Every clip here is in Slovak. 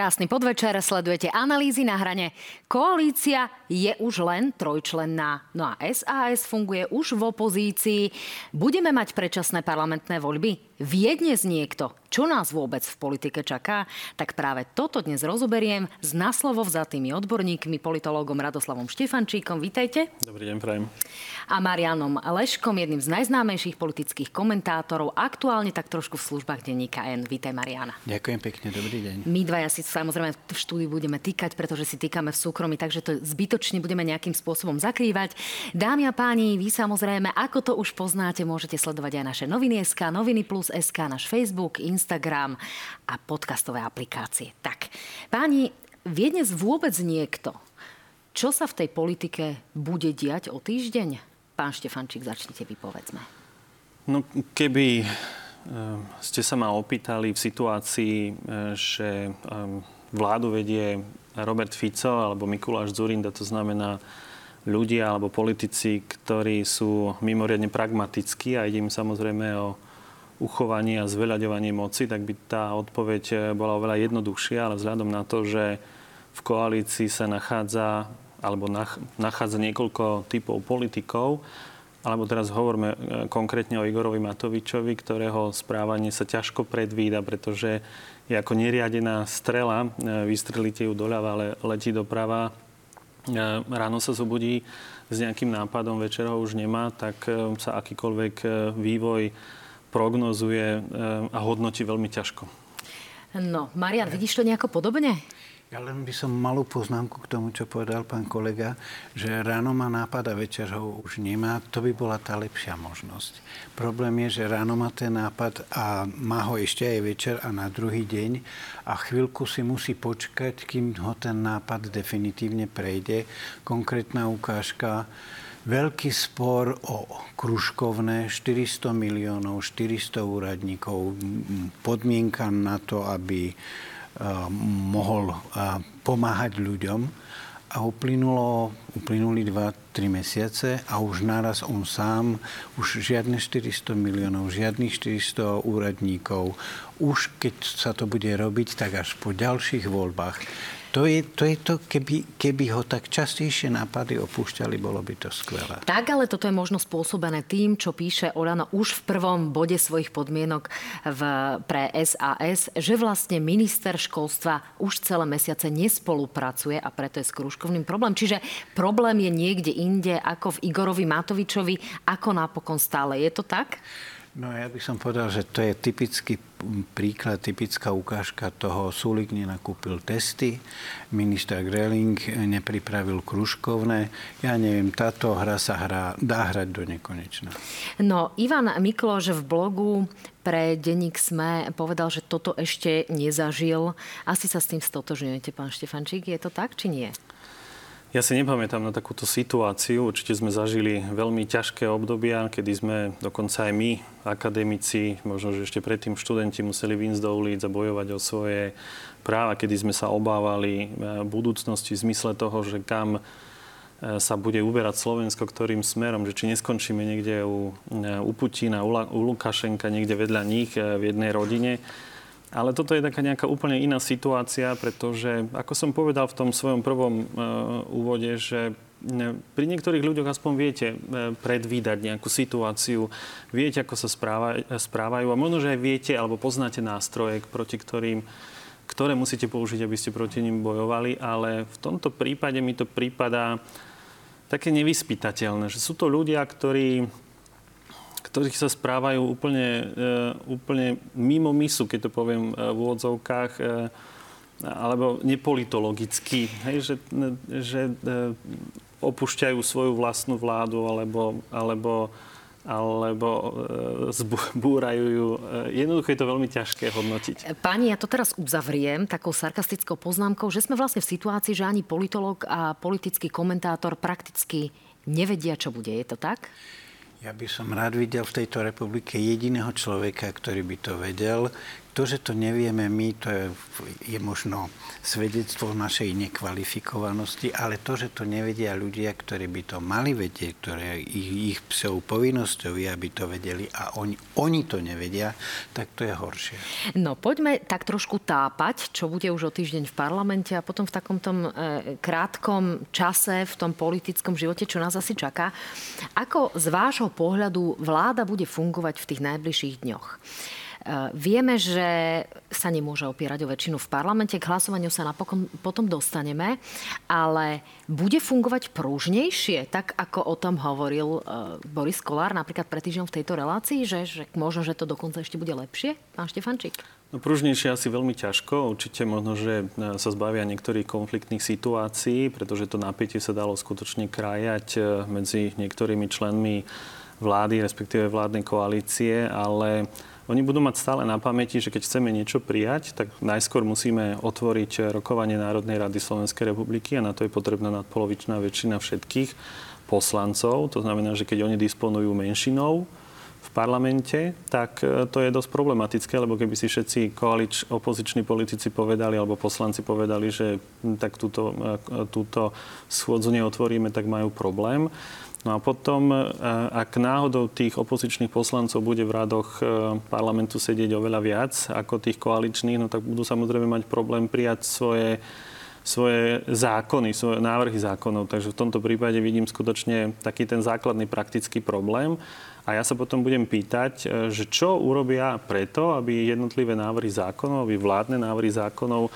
Krásny podvečer, sledujete analýzy na hrane. Koalícia je už len trojčlenná, no a SAS funguje už v opozícii. Budeme mať predčasné parlamentné voľby? Vie dnes niekto, čo nás vôbec v politike čaká? Tak práve toto dnes rozoberiem s naslovo vzatými odborníkmi, politológom Radoslavom Štefančíkom. Vítajte. Dobrý deň, prajem. A Marianom Leškom, jedným z najznámejších politických komentátorov, aktuálne tak trošku v službách denníka N. Vítaj, Mariana. Ďakujem pekne, dobrý deň. My dvaja si samozrejme v štúdiu budeme týkať, pretože si týkame v súkromí, takže to zbytočne budeme nejakým spôsobom zakrývať. Dámy a páni, vy samozrejme, ako to už poznáte, môžete sledovať aj naše noviny SK, noviny plus SK, náš Facebook, Instagram a podcastové aplikácie. Tak, páni, vie dnes vôbec niekto, čo sa v tej politike bude diať o týždeň? Pán Štefančík, začnite vy, povedzme. No, keby eh, ste sa ma opýtali v situácii, eh, že eh, vládu vedie Robert Fico alebo Mikuláš Zurinda, to znamená ľudia alebo politici, ktorí sú mimoriadne pragmatickí a ide im samozrejme o uchovanie a zveľaďovanie moci, tak by tá odpoveď eh, bola oveľa jednoduchšia, ale vzhľadom na to, že v koalícii sa nachádza alebo nachádza niekoľko typov politikov, alebo teraz hovoríme eh, konkrétne o Igorovi Matovičovi, ktorého správanie sa ťažko predvída, pretože je ako neriadená strela, eh, vystrelíte ju doľava, ale letí doprava. Ráno sa zobudí s nejakým nápadom, večer ho už nemá, tak sa akýkoľvek vývoj prognozuje a hodnotí veľmi ťažko. No, Marian, vidíš to nejako podobne? Ja len by som malú poznámku k tomu, čo povedal pán kolega, že ráno má nápad a večer ho už nemá. To by bola tá lepšia možnosť. Problém je, že ráno má ten nápad a má ho ešte aj večer a na druhý deň a chvíľku si musí počkať, kým ho ten nápad definitívne prejde. Konkrétna ukážka veľký spor o kružkovné 400 miliónov, 400 úradníkov, podmienka na to, aby mohol pomáhať ľuďom. A uplynulo, uplynuli 2-3 mesiace a už naraz on sám, už žiadne 400 miliónov, žiadnych 400 úradníkov. Už keď sa to bude robiť, tak až po ďalších voľbách. To je, to je to, keby, keby ho tak častejšie nápady opúšťali, bolo by to skvelé. Tak, ale toto je možno spôsobené tým, čo píše Olano už v prvom bode svojich podmienok v, pre SAS, že vlastne minister školstva už celé mesiace nespolupracuje a preto je s kružkovným problém. Čiže problém je niekde inde ako v Igorovi Matovičovi, ako napokon stále. Je to tak? No ja by som povedal, že to je typický príklad, typická ukážka toho. Sulik nenakúpil testy, minister Greling nepripravil kružkovné. Ja neviem, táto hra sa hrá, dá hrať do nekonečna. No, Ivan Mikloš v blogu pre denník SME povedal, že toto ešte nezažil. Asi sa s tým stotožňujete, pán Štefančík. Je to tak, či nie? Ja si nepamätám na takúto situáciu. Určite sme zažili veľmi ťažké obdobia, kedy sme dokonca aj my, akademici, možno že ešte predtým študenti, museli výjsť do ulic a bojovať o svoje práva, kedy sme sa obávali e, budúcnosti v zmysle toho, že kam e, sa bude uberať Slovensko, ktorým smerom, že či neskončíme niekde u, e, u Putina, u Lukašenka, niekde vedľa nich v jednej rodine. Ale toto je taká nejaká úplne iná situácia, pretože, ako som povedal v tom svojom prvom uh, úvode, že pri niektorých ľuďoch aspoň viete e, predvídať nejakú situáciu, viete, ako sa správajú a možno, že aj viete alebo poznáte nástroje, proti ktorým ktoré musíte použiť, aby ste proti ním bojovali, ale v tomto prípade mi to prípada také nevyspytateľné, že sú to ľudia, ktorí ktorých sa správajú úplne, e, úplne mimo misu, keď to poviem e, v úvodzovkách, e, alebo nepolitologicky, hej, že, že opúšťajú svoju vlastnú vládu alebo, alebo, alebo zbúrajú ju. Jednoducho je to veľmi ťažké hodnotiť. Pani, ja to teraz uzavriem takou sarkastickou poznámkou, že sme vlastne v situácii, že ani politolog a politický komentátor prakticky nevedia, čo bude. Je to tak? Ja by som rád videl v tejto republike jediného človeka, ktorý by to vedel, To, že to nevieme my, to je, je možno svedectvo našej nekvalifikovanosti, ale to, že to nevedia ľudia, ktorí by to mali vedieť, ktoré ich, ich psou povinnosťou je, aby to vedeli a oni, oni to nevedia, tak to je horšie. No poďme tak trošku tápať, čo bude už o týždeň v parlamente a potom v takom e, krátkom čase, v tom politickom živote, čo nás asi čaká. Ako z vášho pohľadu vláda bude fungovať v tých najbližších dňoch? Eh, vieme, že sa nemôže opierať o väčšinu v parlamente. K hlasovaniu sa napokon potom dostaneme, ale bude fungovať prúžnejšie, tak ako o tom hovoril eh, Boris Kolár napríklad pred týždňom v tejto relácii, že, že možno, že to dokonca ešte bude lepšie? Pán Štefančík. No pružnejšie asi veľmi ťažko. Určite možno, že eh, sa zbavia niektorých konfliktných situácií, pretože to napätie sa dalo skutočne krájať medzi niektorými členmi vlády, respektíve vládnej koalície, ale oni budú mať stále na pamäti, že keď chceme niečo prijať, tak najskôr musíme otvoriť rokovanie Národnej rady Slovenskej republiky a na to je potrebná nadpolovičná väčšina všetkých poslancov. To znamená, že keď oni disponujú menšinou, v parlamente, tak e, to je dosť problematické, lebo keby si všetci koalič, opoziční politici povedali alebo poslanci povedali, že tak túto, e, túto schôdzu neotvoríme, tak majú problém. No a potom, e, ak náhodou tých opozičných poslancov bude v radoch e, parlamentu sedieť oveľa viac ako tých koaličných, no tak budú samozrejme mať problém prijať svoje svoje zákony, svoje návrhy zákonov. Takže v tomto prípade vidím skutočne taký ten základný praktický problém. A ja sa potom budem pýtať, e, že čo urobia preto, aby jednotlivé návrhy zákonov, aby vládne návrhy zákonov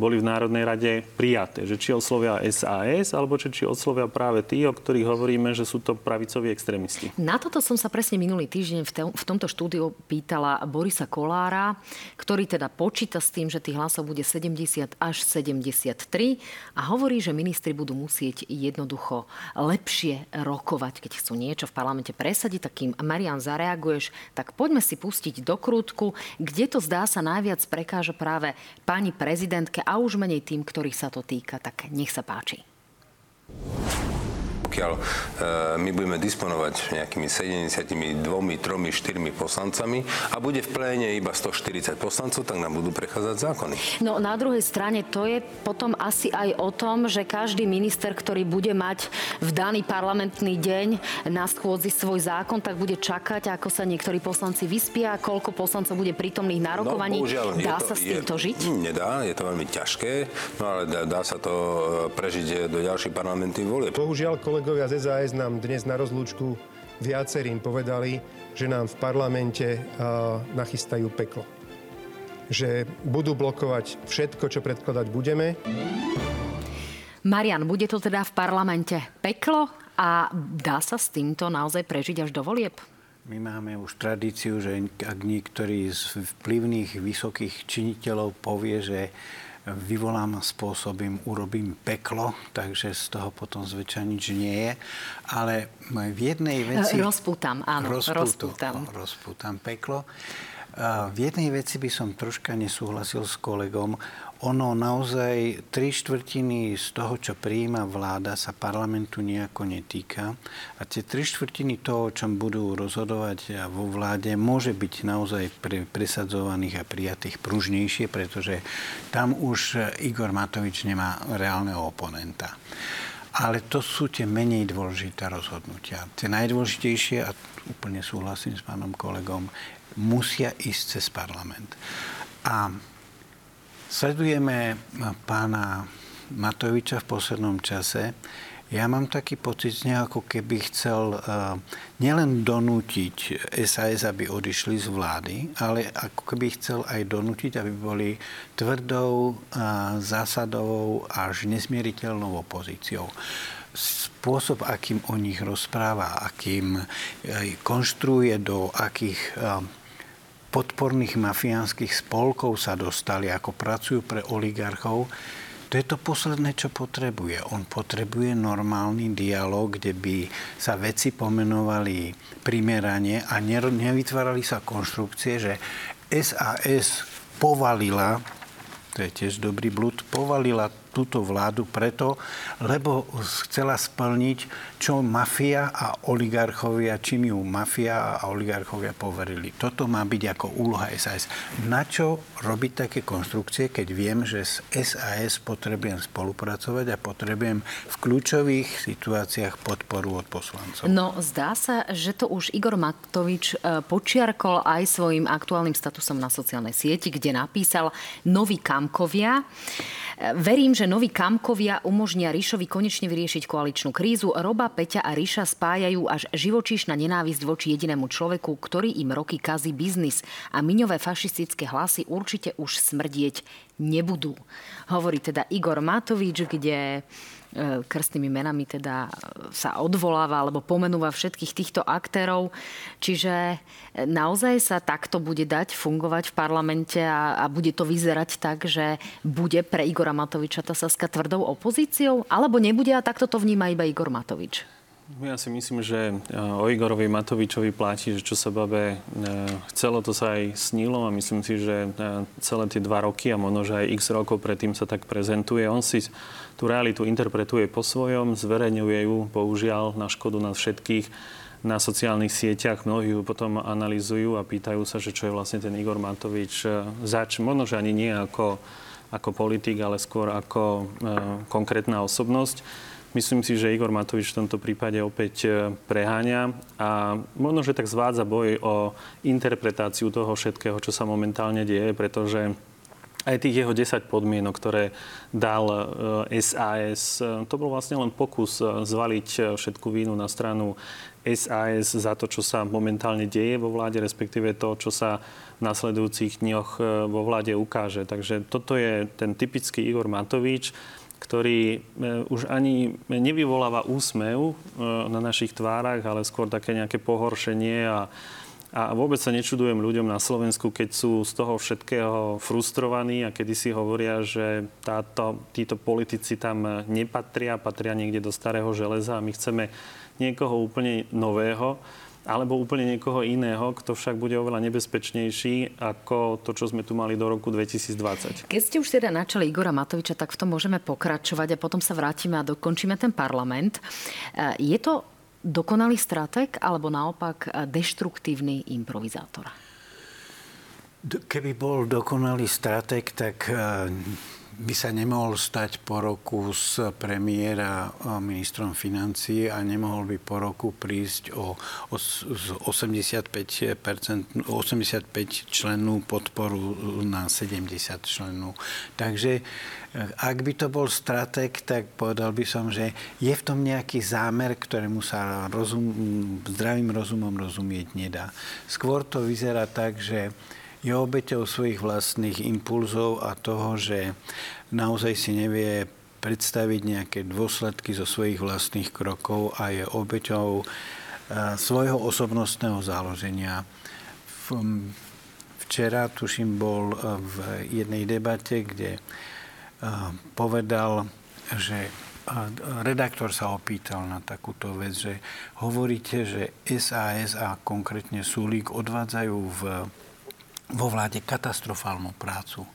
boli v Národnej rade prijaté. Že či oslovia SAS, alebo či, či oslovia práve tí, o ktorých hovoríme, že sú to pravicoví extrémisti. Na toto som sa presne minulý týždeň v, te, v tomto štúdiu pýtala Borisa Kolára, ktorý teda počíta s tým, že tých hlasov bude 70 až 73 a hovorí, že ministri budú musieť jednoducho lepšie rokovať, keď chcú niečo v parlamente presadiť, tak Marian zareaguješ, tak poďme si pustiť do krútku, kde to zdá sa najviac prekáža práve pani prezidentke a už menej tým, ktorých sa to týka. Tak nech sa páči pokiaľ e, my budeme disponovať nejakými 72, 3, 4 poslancami a bude v pléne iba 140 poslancov, tak nám budú prechádzať zákony. No na druhej strane to je potom asi aj o tom, že každý minister, ktorý bude mať v daný parlamentný deň na schôdzi svoj zákon, tak bude čakať, ako sa niektorí poslanci vyspia, koľko poslancov bude prítomných na no, rokovaní. No, bohužiaľ, dá to, sa s týmto je, žiť? Nedá, je to veľmi ťažké, no ale dá, dá sa to e, prežiť do ďalších parlamentných volieb. Bohužiaľ, kolegovia z SAS nám dnes na rozlúčku viacerým povedali, že nám v parlamente nachystajú peklo. Že budú blokovať všetko, čo predkladať budeme. Marian, bude to teda v parlamente peklo a dá sa s týmto naozaj prežiť až do volieb? My máme už tradíciu, že ak niektorý z vplyvných vysokých činiteľov povie, že vyvolám, spôsobím, urobím peklo, takže z toho potom zväčša nič nie je. Ale v jednej veci... Rozpútam, áno, rozpútam. Rozpútam peklo. V jednej veci by som troška nesúhlasil s kolegom ono naozaj tri štvrtiny z toho, čo prijíma vláda, sa parlamentu nejako netýka. A tie tri štvrtiny toho, o čom budú rozhodovať vo vláde, môže byť naozaj pre, presadzovaných a prijatých pružnejšie, pretože tam už Igor Matovič nemá reálneho oponenta. Ale to sú tie menej dôležité rozhodnutia. Tie najdôležitejšie, a úplne súhlasím s pánom kolegom, musia ísť cez parlament. A Sledujeme pána Matoviča v poslednom čase. Ja mám taký pocit z neho, ako keby chcel uh, nielen donútiť SAS, aby odišli z vlády, ale ako keby chcel aj donútiť, aby boli tvrdou, uh, zásadovou až nesmieriteľnou opozíciou spôsob, akým o nich rozpráva, akým uh, konštruuje, do akých podporných mafiánskych spolkov sa dostali, ako pracujú pre oligarchov, to je to posledné, čo potrebuje. On potrebuje normálny dialog, kde by sa veci pomenovali primerane a nevytvárali sa konštrukcie, že SAS povalila, to je tiež dobrý blud, povalila túto vládu preto, lebo chcela splniť, čo mafia a oligarchovia, čím ju mafia a oligarchovia poverili. Toto má byť ako úloha SAS. Na čo robiť také konstrukcie, keď viem, že s SAS potrebujem spolupracovať a potrebujem v kľúčových situáciách podporu od poslancov? No, zdá sa, že to už Igor Matovič e, počiarkol aj svojim aktuálnym statusom na sociálnej sieti, kde napísal noví kamkovia. E, verím, že noví kamkovia umožnia Ríšovi konečne vyriešiť koaličnú krízu. Roba Peťa a Ríša spájajú až živočíšna nenávisť voči jedinému človeku, ktorý im roky kazí biznis a miňové fašistické hlasy určite už smrdieť nebudú. Hovorí teda Igor Matovič, kde krstnými menami teda sa odvoláva alebo pomenúva všetkých týchto aktérov. Čiže naozaj sa takto bude dať fungovať v parlamente a, a bude to vyzerať tak, že bude pre Igora Matoviča tá Saska tvrdou opozíciou? Alebo nebude a takto to vníma iba Igor Matovič? Ja si myslím, že e, o Igorovi Matovičovi platí, že čo sa babe e, chcelo, to sa aj snilo a myslím si, že e, celé tie dva roky a možno, že aj x rokov predtým sa tak prezentuje. On si tú realitu interpretuje po svojom, zverejňuje ju, bohužiaľ, na škodu nás všetkých na sociálnych sieťach. Mnohí ju potom analizujú a pýtajú sa, že čo je vlastne ten Igor Matovič zač. Možno, že ani nie ako, ako politik, ale skôr ako e, konkrétna osobnosť. Myslím si, že Igor Matovič v tomto prípade opäť e, preháňa a možno, že tak zvádza boj o interpretáciu toho všetkého, čo sa momentálne deje, pretože aj tých jeho 10 podmienok, ktoré dal SAS, e, to bol vlastne len pokus e, zvaliť všetku vínu na stranu SAS za to, čo sa momentálne deje vo vláde, respektíve to, čo sa v nasledujúcich dňoch vo vláde ukáže. Takže toto je ten typický Igor Matovič, ktorý e, už ani nevyvoláva úsmev e, na našich tvárach, ale skôr také nejaké pohoršenie a, a vôbec sa nečudujem ľuďom na Slovensku, keď sú z toho všetkého frustrovaní a kedy si hovoria, že táto, títo politici tam nepatria, patria niekde do starého železa a my chceme niekoho úplne nového alebo úplne niekoho iného, kto však bude oveľa nebezpečnejší ako to, čo sme tu mali do roku 2020. Keď ste už teda načali Igora Matoviča, tak v tom môžeme pokračovať a potom sa vrátime a dokončíme ten parlament. E, je to dokonalý stratek alebo naopak deštruktívny improvizátor? Keby bol dokonalý stratek, tak e, by sa nemohol stať po roku z premiéra ministrom financií a nemohol by po roku prísť o, o 85, 85 členú podporu na 70 členov. Takže eh, ak by to bol stratek, tak povedal by som, že je v tom nejaký zámer, ktorému sa rozum, zdravým rozumom rozumieť nedá. Skôr to vyzerá tak, že je obeťou svojich vlastných impulzov a toho, že naozaj si nevie predstaviť nejaké dôsledky zo svojich vlastných krokov a je obeťou svojho osobnostného záloženia. Včera, tuším, bol v jednej debate, kde povedal, že redaktor sa opýtal na takúto vec, že hovoríte, že SAS a konkrétne Sulík odvádzajú v vo vláde katastrofálnu prácu.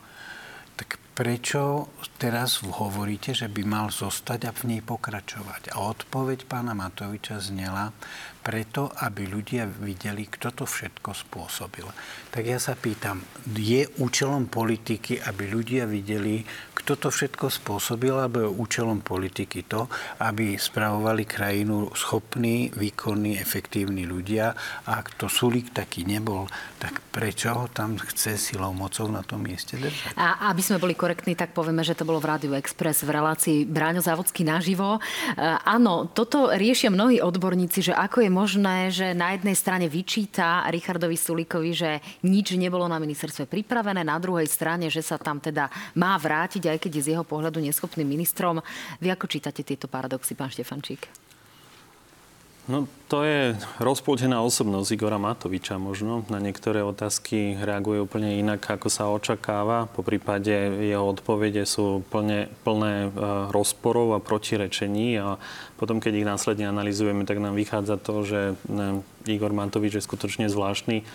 Tak prečo teraz hovoríte, že by mal zostať a v nej pokračovať? A odpoveď pána Matoviča znela, preto, aby ľudia videli, kto to všetko spôsobil. Tak ja sa pýtam, je účelom politiky, aby ľudia videli, kto to všetko spôsobil, je účelom politiky to, aby spravovali krajinu schopní, výkonní, efektívni ľudia a ak to Sulík taký nebol, tak prečo ho tam chce silou mocou na tom mieste držať? A aby sme boli korektní, tak povieme, že to bolo v Rádiu Express v relácii Bráňo Závodský naživo. E, áno, toto riešia mnohí odborníci, že ako je možné, že na jednej strane vyčíta Richardovi Sulíkovi, že nič nebolo na ministerstve pripravené, na druhej strane, že sa tam teda má vrátiť, aj keď je z jeho pohľadu neschopným ministrom. Vy ako čítate tieto paradoxy, pán Štefančík? No to je rozpoltená osobnosť Igora Matoviča možno. Na niektoré otázky reaguje úplne inak, ako sa očakáva. Po prípade jeho odpovede sú plne, plné e, rozporov a protirečení a potom, keď ich následne analizujeme, tak nám vychádza to, že e, Igor Matovič je skutočne zvláštny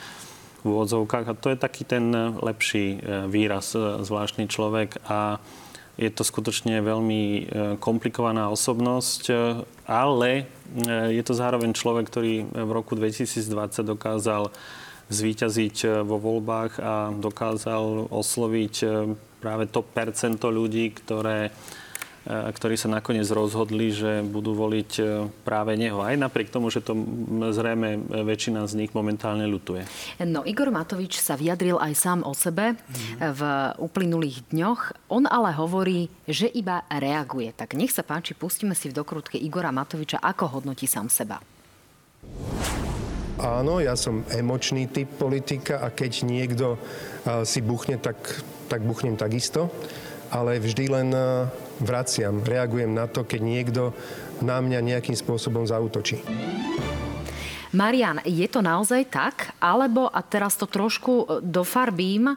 v úvodzovkách. A to je taký ten lepší e, výraz, zvláštny človek. A Je to skutočne veľmi e, komplikovaná osobnosť, e, ale e, je to zároveň človek, ktorý v roku 2020 dokázal zvíťaziť vo voľbách a dokázal osloviť práve to percento ľudí, ktoré ktorí sa nakoniec rozhodli, že budú voliť práve neho. Aj napriek tomu, že to zrejme väčšina z nich momentálne ľutuje. No, Igor Matovič sa vyjadril aj sám o sebe v uplynulých dňoch. On ale hovorí, že iba reaguje. Tak nech sa páči, pustíme si v dokrutke Igora Matoviča, ako hodnotí sám seba. Áno, ja som emočný typ politika a keď niekto si buchne, tak, tak buchnem takisto. Ale vždy len vraciam, reagujem na to, keď niekto na mňa nejakým spôsobom zautočí. Marian, je to naozaj tak? Alebo, a teraz to trošku e, dofarbím,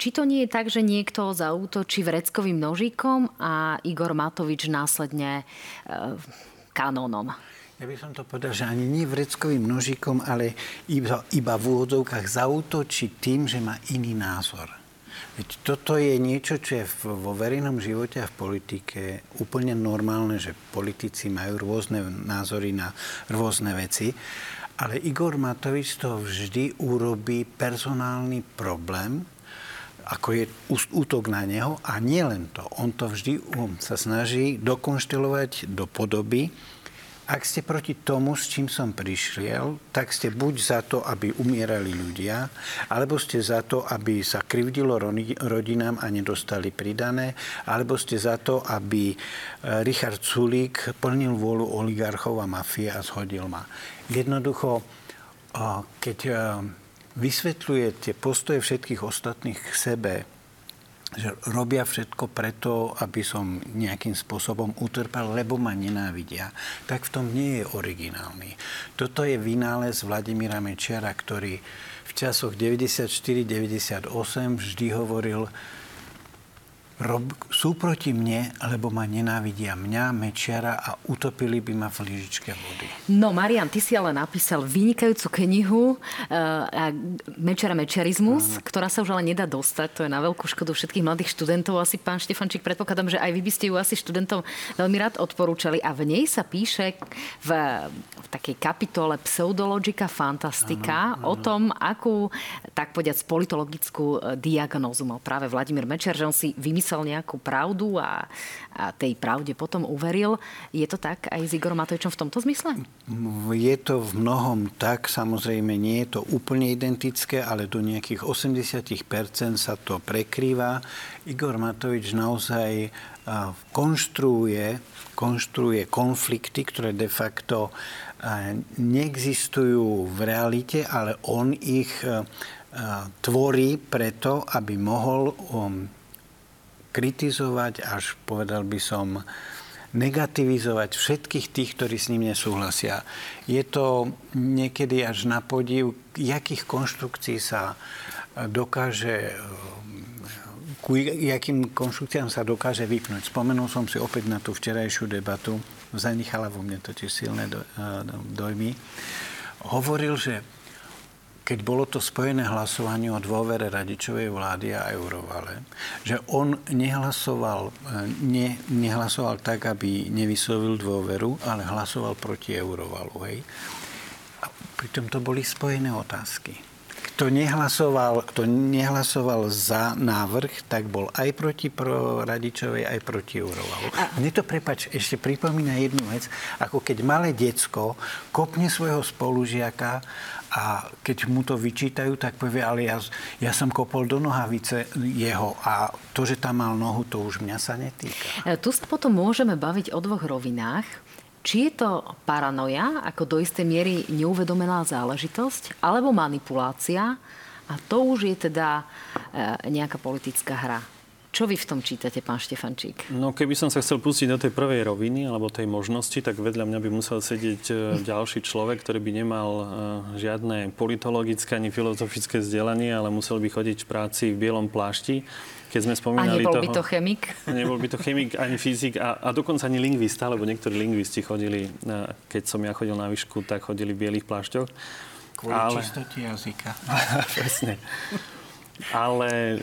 či to nie je tak, že niekto zautočí vreckovým nožíkom a Igor Matovič následne e, kanónom? Ja by som to povedal, že ani nie vreckovým nožíkom, ale iba, iba v úvodzovkách zautočí tým, že má iný názor. Veď toto je niečo, čo je vo verejnom živote a v politike úplne normálne, že politici majú rôzne názory na rôzne veci. Ale Igor Matovič to vždy urobí personálny problém, ako je útok na neho. A nielen to, on to vždy sa snaží dokonštelovať do podoby, ak ste proti tomu, s čím som prišiel, tak ste buď za to, aby umierali ľudia, alebo ste za to, aby sa krivdilo rodinám a nedostali pridané, alebo ste za to, aby e, Richard Sulík plnil vôľu oligarchov a mafie a zhodil ma. Jednoducho, keď e, vysvetľuje tie postoje všetkých ostatných k sebe, že robia všetko preto, aby som nejakým spôsobom utrpel, lebo ma nenávidia, tak v tom nie je originálny. Toto je vynález Vladimíra Mečiara, ktorý v časoch 94-98 vždy hovoril, rob, sú proti mne, lebo ma nenávidia mňa, Mečiara a utopili by ma v lyžičke vody. No, Marian, ty si ale napísal vynikajúcu knihu uh, Mečiara Mečiarizmus, Áno. ktorá sa už ale nedá dostať. To je na veľkú škodu všetkých mladých študentov. Asi pán Štefančík, predpokladám, že aj vy by ste ju asi študentom veľmi rád odporúčali. A v nej sa píše v, v takej kapitole Pseudologika Fantastika áno, áno. o tom, akú, tak povedať, politologickú e, diagnózu mal práve Vladimír Mečiar, že on si vymyslel napísal nejakú pravdu a, a tej pravde potom uveril. Je to tak aj s Igorom Matovičom v tomto zmysle? Je to v mnohom tak, samozrejme nie je to úplne identické, ale do nejakých 80% sa to prekrýva. Igor Matovič naozaj konštruuje, konštruuje konflikty, ktoré de facto neexistujú v realite, ale on ich tvorí preto, aby mohol um, kritizovať, až povedal by som, negativizovať všetkých tých, ktorí s ním nesúhlasia. Je to niekedy až na podiv, jakých konštrukcií sa dokáže ku jakým konštrukciám sa dokáže vypnúť. Spomenul som si opäť na tú včerajšiu debatu, zanichala vo mne totiž silné dojmy. Hovoril, že keď bolo to spojené hlasovanie o dôvere radičovej vlády a eurovale, že on nehlasoval, e, ne, nehlasoval tak, aby nevyslovil dôveru, ale hlasoval proti eurovalu. Hej. A pritom to boli spojené otázky. Kto nehlasoval, kto nehlasoval za návrh, tak bol aj proti pro Radičovej, aj proti Eurovalu. A... Mne to, prepač, ešte pripomína jednu vec, ako keď malé decko kopne svojho spolužiaka a keď mu to vyčítajú, tak povie, ale ja, ja som kopol do nohavice jeho a to, že tam mal nohu, to už mňa sa netýka. E, tu potom môžeme baviť o dvoch rovinách. Či je to paranoja, ako do istej miery neuvedomená záležitosť, alebo manipulácia, a to už je teda e, nejaká politická hra. Čo vy v tom čítate, pán Štefančík? No keby som sa chcel pustiť do tej prvej roviny, alebo tej možnosti, tak vedľa mňa by musel sedieť e, ďalší človek, ktorý by nemal e, žiadne politologické ani filozofické vzdelanie, ale musel by chodiť v práci v bielom plášti. Keď sme spomínali a nebol toho, by to chemik? Nebol by to chemik ani fyzik a, a dokonca ani lingvista, lebo niektorí lingvisti chodili, e, keď som ja chodil na výšku, tak chodili v bielých plášťoch. Kvôli ale... čistote jazyka. Presne. Ale e,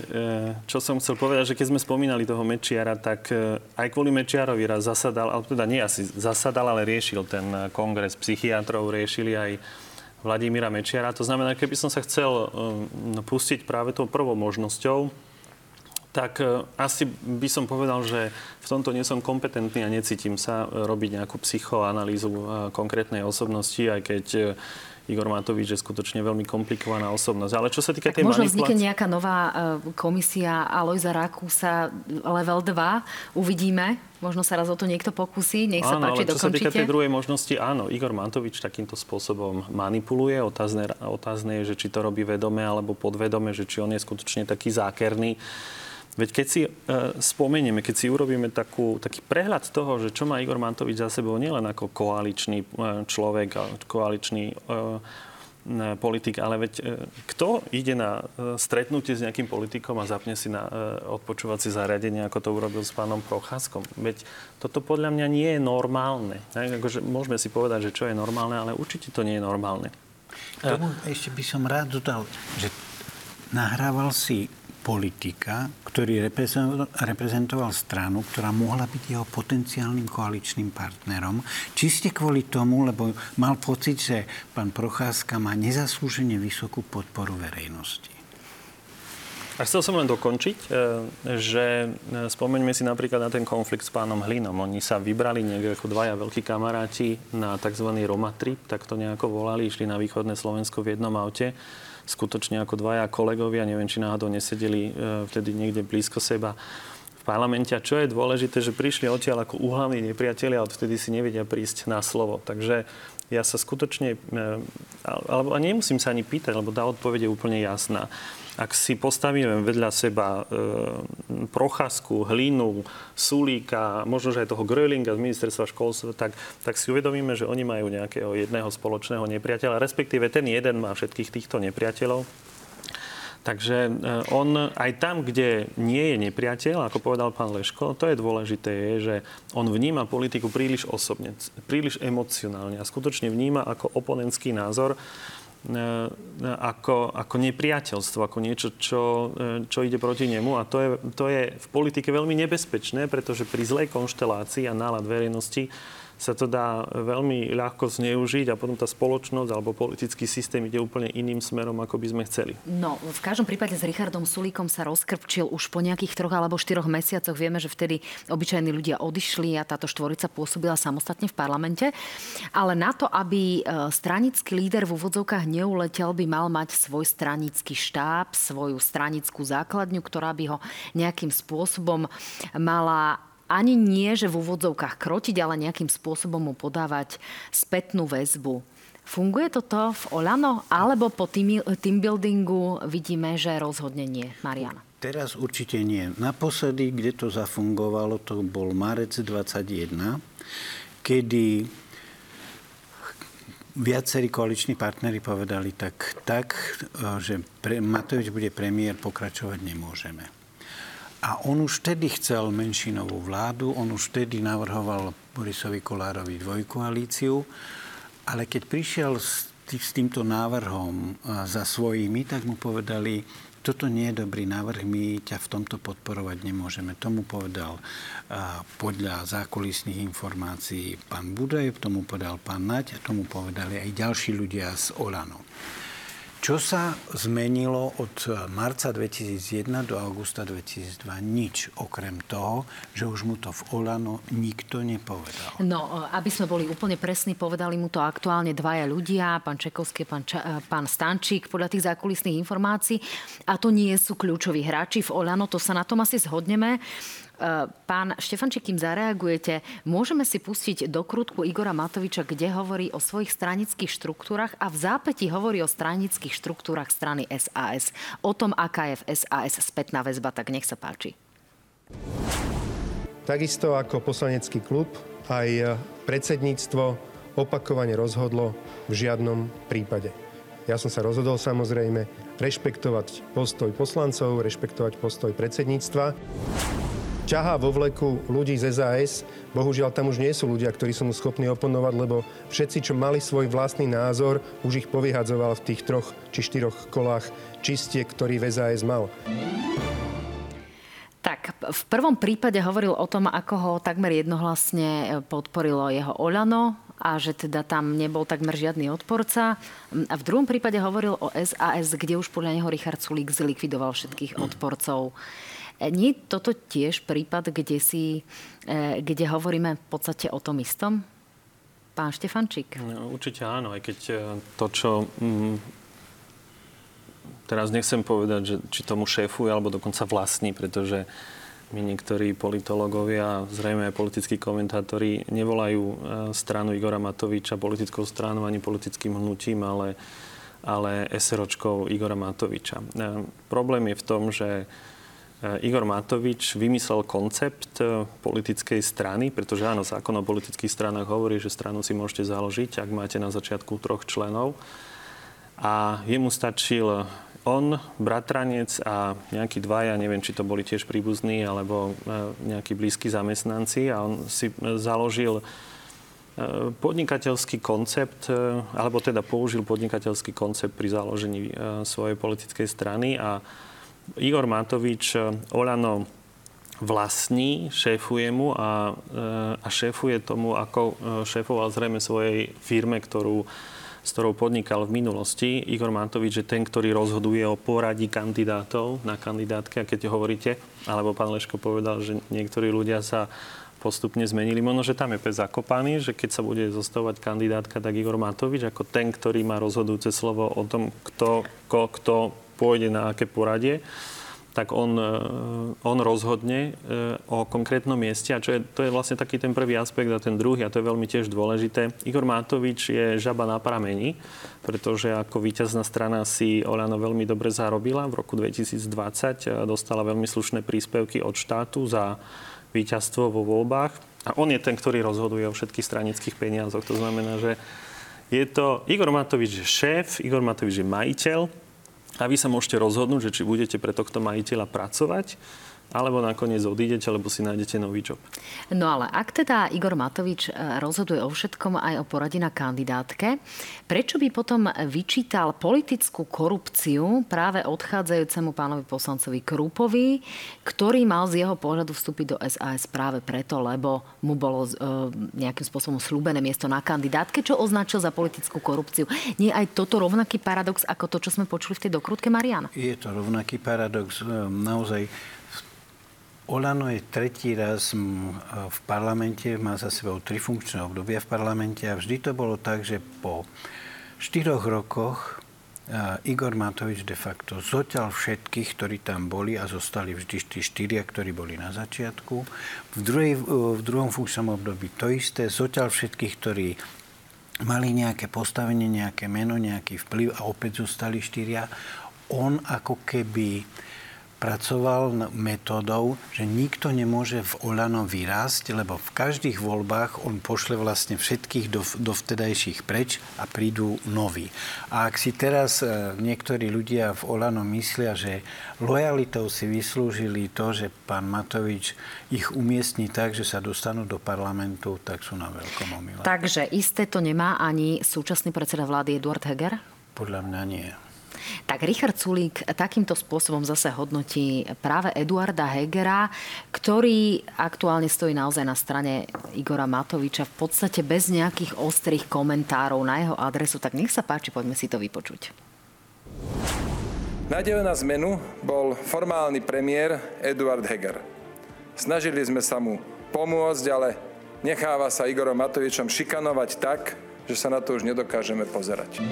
čo som chcel povedať, že keď sme spomínali toho Mečiara, tak e, aj kvôli Mečiarovi raz zasadal, ale teda nie asi zasadal, ale riešil ten kongres psychiatrov, riešili aj Vladimíra Mečiara. To znamená, keby som sa chcel e, pustiť práve tou prvou možnosťou, tak asi by som povedal, že v tomto nie som kompetentný a necítim sa robiť nejakú psychoanalýzu konkrétnej osobnosti, aj keď Igor Matovič je skutočne veľmi komplikovaná osobnosť. Ale čo sa týka tak tej možno manipulácie... vznikne nejaká nová e, komisia Alojza Rakúsa level 2. Uvidíme. Možno sa raz o to niekto pokusí. Nech sa áno, páči, ale čo dokončite. sa týka tej druhej možnosti, áno, Igor Matovič takýmto spôsobom manipuluje. Otázne, otázne je, že či to robí vedome alebo podvedome, že či on je skutočne taký zákerný Veď keď si e, spomenieme, keď si urobíme takú, taký prehľad toho, že čo má Igor Mantovič za sebou nielen ako koaličný e, človek, koaličný e, politik, ale veď e, kto ide na e, stretnutie s nejakým politikom a zapne si na e, odpočúvacie zariadenie, ako to urobil s pánom Procházkom? Veď toto podľa mňa nie je normálne. Akože môžeme si povedať, že čo je normálne, ale určite to nie je normálne. Tomu ešte by som rád dodal, že nahrával si politika, ktorý reprezentoval stranu, ktorá mohla byť jeho potenciálnym koaličným partnerom. Čiste kvôli tomu, lebo mal pocit, že pán Procházka má nezaslúžene vysokú podporu verejnosti. A chcel som len dokončiť, e, že e, spomeňme si napríklad na ten konflikt s pánom Hlinom. Oni sa vybrali niekde ako dvaja veľkí kamaráti na tzv. Roma trip, tak to nejako volali, išli na východné Slovensko v jednom aute skutočne ako dvaja kolegovia, neviem, či náhodou nesedeli e, vtedy niekde blízko seba v parlamente. A čo je dôležité, že prišli odtiaľ ako úhlavní nepriatelia a odvtedy si nevedia prísť na slovo. Takže ja sa skutočne, e, alebo nemusím sa ani pýtať, lebo tá odpoveď je úplne jasná. Ak si postavíme vedľa seba e, Procházku, Hlinu, Sulíka, možno, že aj toho Grölinga z ministerstva školstva, tak, tak si uvedomíme, že oni majú nejakého jedného spoločného nepriateľa, respektíve ten jeden má všetkých týchto nepriateľov. Takže e, on aj tam, kde nie je nepriateľ, ako povedal pán Leško, to je dôležité, je, že on vníma politiku príliš osobne, príliš emocionálne a skutočne vníma ako oponentský názor E, ako, ako nepriateľstvo, ako niečo, čo, e, čo ide proti nemu. A to je, to je v politike veľmi nebezpečné, pretože pri zlej konštelácii a nálad verejnosti sa to dá veľmi ľahko zneužiť a potom tá spoločnosť alebo politický systém ide úplne iným smerom, ako by sme chceli. No, v každom prípade s Richardom Sulíkom sa rozkrpčil už po nejakých troch alebo štyroch mesiacoch. Vieme, že vtedy obyčajní ľudia odišli a táto štvorica pôsobila samostatne v parlamente. Ale na to, aby e, stranický líder v úvodzovkách neuletel, by mal mať svoj stranický štáb, svoju stranickú základňu, ktorá by ho nejakým spôsobom mala ani nie, že v úvodzovkách krotiť, ale nejakým spôsobom mu podávať spätnú väzbu. Funguje toto v Olano, alebo po team, team buildingu vidíme, že rozhodne nie? Mariana. Teraz určite nie. Naposledy, kde to zafungovalo, to bol marec 21, kedy viacerí koaliční partnery povedali tak, tak že pre, Matovič bude premiér, pokračovať nemôžeme. A on už vtedy chcel menšinovú vládu, on už vtedy navrhoval Borisovi Kolárovi dvojkoalíciu, ale keď prišiel s, tý, s týmto návrhom za svojimi, tak mu povedali, toto nie je dobrý návrh, my ťa v tomto podporovať nemôžeme. Tomu povedal a, podľa zákulisných informácií pán Budaj, tomu povedal pán Naď a tomu povedali aj ďalší ľudia z Olano. Čo sa zmenilo od marca 2001 do augusta 2002? Nič, okrem toho, že už mu to v Olano nikto nepovedal. No, aby sme boli úplne presní, povedali mu to aktuálne dvaja ľudia, pán Čekovský, pán, Ča- pán Stančík, podľa tých zákulisných informácií. A to nie sú kľúčoví hráči v Olano, to sa na tom asi zhodneme. Pán Štefančík, kým zareagujete, môžeme si pustiť do krútku Igora Matoviča, kde hovorí o svojich stranických štruktúrach a v zápäti hovorí o stranických štruktúrach strany SAS. O tom, aká je v SAS spätná väzba, tak nech sa páči. Takisto ako poslanecký klub, aj predsedníctvo opakovane rozhodlo v žiadnom prípade. Ja som sa rozhodol samozrejme rešpektovať postoj poslancov, rešpektovať postoj predsedníctva. Ťahá vo vleku ľudí z SAS. Bohužiaľ, tam už nie sú ľudia, ktorí sú mu schopní oponovať, lebo všetci, čo mali svoj vlastný názor, už ich povyhadzoval v tých troch či štyroch kolách čistiek, ktorý v SAS mal. Tak, v prvom prípade hovoril o tom, ako ho takmer jednohlasne podporilo jeho Olano a že teda tam nebol takmer žiadny odporca. A v druhom prípade hovoril o SAS, kde už podľa neho Richard Sulík zlikvidoval všetkých odporcov. Nie je toto tiež prípad, kde, si, e, kde hovoríme v podstate o tom istom? Pán Štefančík. No, určite áno, aj keď e, to, čo mm, teraz nechcem povedať, že či tomu šéfuje alebo dokonca vlastní, pretože my niektorí politológovia, zrejme aj politickí komentátori, nevolajú e, stranu Igora Matoviča politickou stranou ani politickým hnutím, ale, ale SROčkou Igora Matoviča. E, problém je v tom, že e, Igor Matovič vymyslel koncept politickej strany, pretože áno, zákon o politických stranách hovorí, že stranu si môžete založiť, ak máte na začiatku troch členov. A jemu stačil on, bratranec a nejakí dvaja, neviem, či to boli tiež príbuzní alebo e, nejakí blízki zamestnanci a on si e, založil e, podnikateľský koncept, alebo teda použil podnikateľský koncept pri založení svojej politickej strany a Igor Matovič Olano vlastní, šéfuje mu a, a šéfuje tomu, ako šéfoval zrejme svojej firme, ktorú s ktorou podnikal v minulosti. Igor Matovič je ten, ktorý rozhoduje o poradí kandidátov na kandidátke. A keď hovoríte, alebo pán Leško povedal, že niektorí ľudia sa postupne zmenili. Možno, že tam je pes zakopaný, že keď sa bude zostavovať kandidátka, tak Igor Matovič ako ten, ktorý má rozhodujúce slovo o tom, kto, ko, kto pôjde na aké poradie tak on, e, on rozhodne e, o konkrétnom mieste. A čo je, to je vlastne taký ten prvý aspekt a ten druhý, a to je veľmi tiež dôležité. Igor Matovič je žaba na pramení, pretože ako víťazná strana si Olano veľmi dobre zarobila. V roku 2020 e, dostala veľmi slušné príspevky od štátu za víťazstvo vo voľbách. A on je ten, ktorý rozhoduje o všetkých stranických peniazoch. To znamená, že je to Igor Matovič je šéf, Igor Matovič je majiteľ, a vy sa môžete rozhodnúť, že či budete pre tohto majiteľa pracovať, alebo nakoniec odídete, alebo si nájdete nový job. No ale ak teda Igor Matovič e, rozhoduje o všetkom aj o poradí na kandidátke, prečo by potom vyčítal politickú korupciu práve odchádzajúcemu pánovi poslancovi Krupovi, ktorý mal z jeho pohľadu vstúpiť do SAS práve preto, lebo mu bolo e, nejakým spôsobom slúbené miesto na kandidátke, čo označil za politickú korupciu. Nie aj toto rovnaký paradox ako to, čo sme počuli v tej dokrutke Mariana? Je to rovnaký paradox. E, naozaj Olano je tretí raz v parlamente, má za sebou tri funkčné obdobia v parlamente a vždy to bolo tak, že po štyroch rokoch Igor Matovič de facto zoťal všetkých, ktorí tam boli a zostali vždy tí štyria, ktorí boli na začiatku. V, druhej, v druhom funkčnom období to isté, zoťal všetkých, ktorí mali nejaké postavenie, nejaké meno, nejaký vplyv a opäť zostali štyria. On ako keby pracoval metodou, že nikto nemôže v Olano vyrásť, lebo v každých voľbách on pošle vlastne všetkých do, do vtedajších preč a prídu noví. A ak si teraz e, niektorí ľudia v Olano myslia, že lojalitou si vyslúžili to, že pán Matovič ich umiestni tak, že sa dostanú do parlamentu, tak sú na veľkom omyle. Takže isté to nemá ani súčasný predseda vlády Eduard Heger? Podľa mňa nie. Tak Richard Sulík takýmto spôsobom zase hodnotí práve Eduarda Hegera, ktorý aktuálne stojí naozaj na strane Igora Matoviča v podstate bez nejakých ostrých komentárov na jeho adresu. Tak nech sa páči, poďme si to vypočuť. Nádejou na zmenu bol formálny premiér Eduard Heger. Snažili sme sa mu pomôcť, ale necháva sa Igorom Matovičom šikanovať tak, že sa na to už nedokážeme pozerať.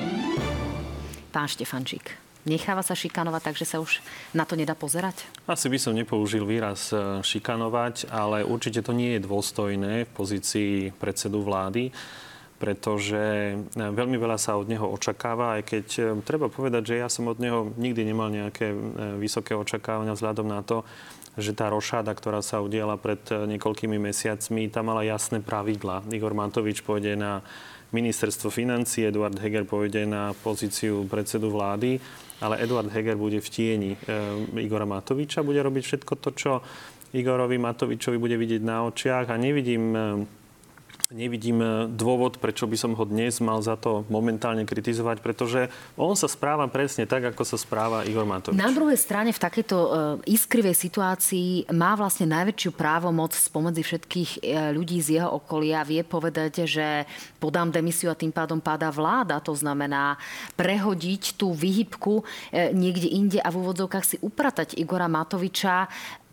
Pán Štefančík, necháva sa šikanovať, takže sa už na to nedá pozerať? Asi by som nepoužil výraz e, šikanovať, ale určite to nie je dôstojné v pozícii predsedu vlády pretože e, veľmi veľa sa od neho očakáva, aj keď e, treba povedať, že ja som od neho nikdy nemal nejaké vysoké očakávania vzhľadom na to, že tá rošáda, ktorá sa udiala pred niekoľkými mesiacmi, tam mala jasné pravidla. Igor Matovič pôjde na ministerstvo financí, Eduard Heger pôjde na pozíciu predsedu vlády, ale Eduard Heger bude v tieni e, Igora Matoviča, bude robiť všetko to, čo Igorovi Matovičovi bude vidieť na očiach a nevidím Nevidím e, dôvod, prečo by som ho dnes mal za to momentálne kritizovať, pretože on sa správa presne tak, ako sa správa Igor Matovič. Na druhej strane v takejto uh, iskrivej situácii má vlastne najväčšiu právomoc spomedzi všetkých uh, ľudí z jeho okolia. Vie povedať, že podám demisiu a tým pádom páda vláda. To znamená prehodiť tú vyhybku uh, niekde inde a v úvodzovkách si upratať Igora Matoviča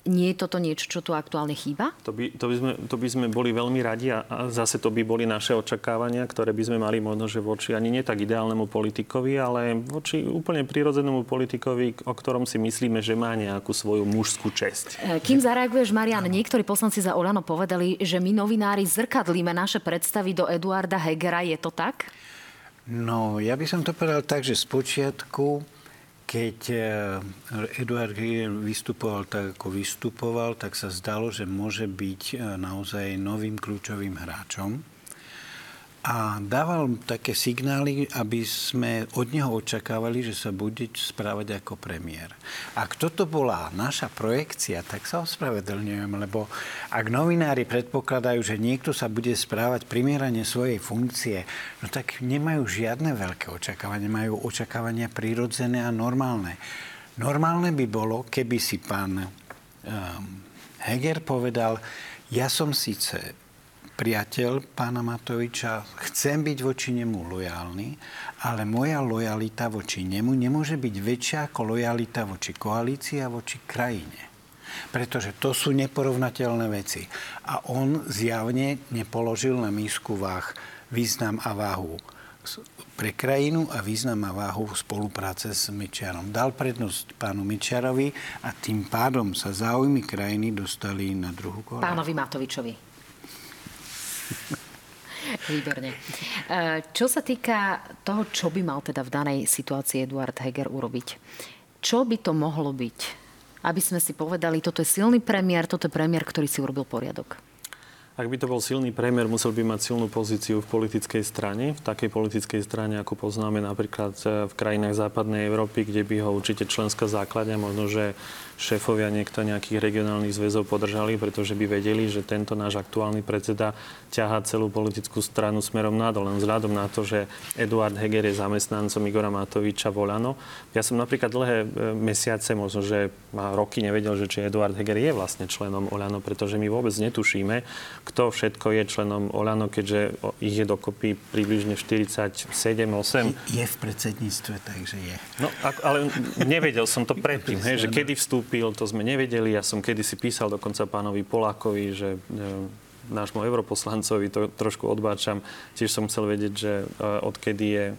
nie je toto niečo, čo tu aktuálne chýba? To by, to by, sme, to by sme boli veľmi radi a, a zase to by boli naše očakávania, ktoré by sme mali možno, že voči ani nie tak ideálnemu politikovi, ale voči úplne prirodzenému politikovi, o ktorom si myslíme, že má nejakú svoju mužskú česť. E, kým zareaguješ, Marian, niektorí poslanci za Olano povedali, že my novinári zrkadlíme naše predstavy do Eduarda Hegera. Je to tak? No, ja by som to povedal tak, že z počiatku keď eh, Eduard Grier vystupoval tak, ako vystupoval, tak sa zdalo, že môže byť eh, naozaj novým kľúčovým hráčom a dával také signály, aby sme od neho očakávali, že sa bude správať ako premiér. Ak toto bola naša projekcia, tak sa ospravedlňujem, lebo ak novinári predpokladajú, že niekto sa bude správať primierane svojej funkcie, no tak nemajú žiadne veľké očakávania, majú očakávania prirodzené a normálne. Normálne by bolo, keby si pán um, Heger povedal, ja som síce priateľ pána Matoviča, chcem byť voči nemu lojálny, ale moja lojalita voči nemu nemôže byť väčšia ako lojalita voči koalícii a voči krajine. Pretože to sú neporovnateľné veci. A on zjavne nepoložil na mísku váh význam a váhu pre krajinu a význam a váhu spolupráce s Mečiarom. Dal prednosť pánu Mečiarovi a tým pádom sa záujmy krajiny dostali na druhú kolej. Pánovi Matovičovi. Výborne. E, čo sa týka toho, čo by mal teda v danej situácii Eduard Heger urobiť, čo by to mohlo byť? Aby sme si povedali, toto je silný premiér, toto je premiér, ktorý si urobil poriadok. Ak by to bol silný premiér, musel by mať silnú pozíciu v politickej strane, v takej politickej strane, ako poznáme napríklad e, v krajinách západnej Európy, kde by ho určite členská základňa, možno, že šéfovia niekto nejakých regionálnych zväzov podržali, pretože by vedeli, že tento náš aktuálny predseda ťahá celú politickú stranu smerom nadol. Len vzhľadom na to, že Eduard Heger je zamestnancom Igora Matoviča Volano. Ja som napríklad dlhé e, mesiace, možno, že má roky nevedel, že či Eduard Heger je vlastne členom Olano, pretože my vôbec netušíme, kto všetko je členom Olano, keďže ich je dokopy približne 47, 8. Je v predsedníctve, takže je. No, ale nevedel som to predtým, hej, že kedy vstúpi vystúpil, to sme nevedeli. Ja som kedysi písal dokonca pánovi Polákovi, že e, nášmu europoslancovi, to trošku odbáčam. Tiež som chcel vedieť, že e, odkedy je e,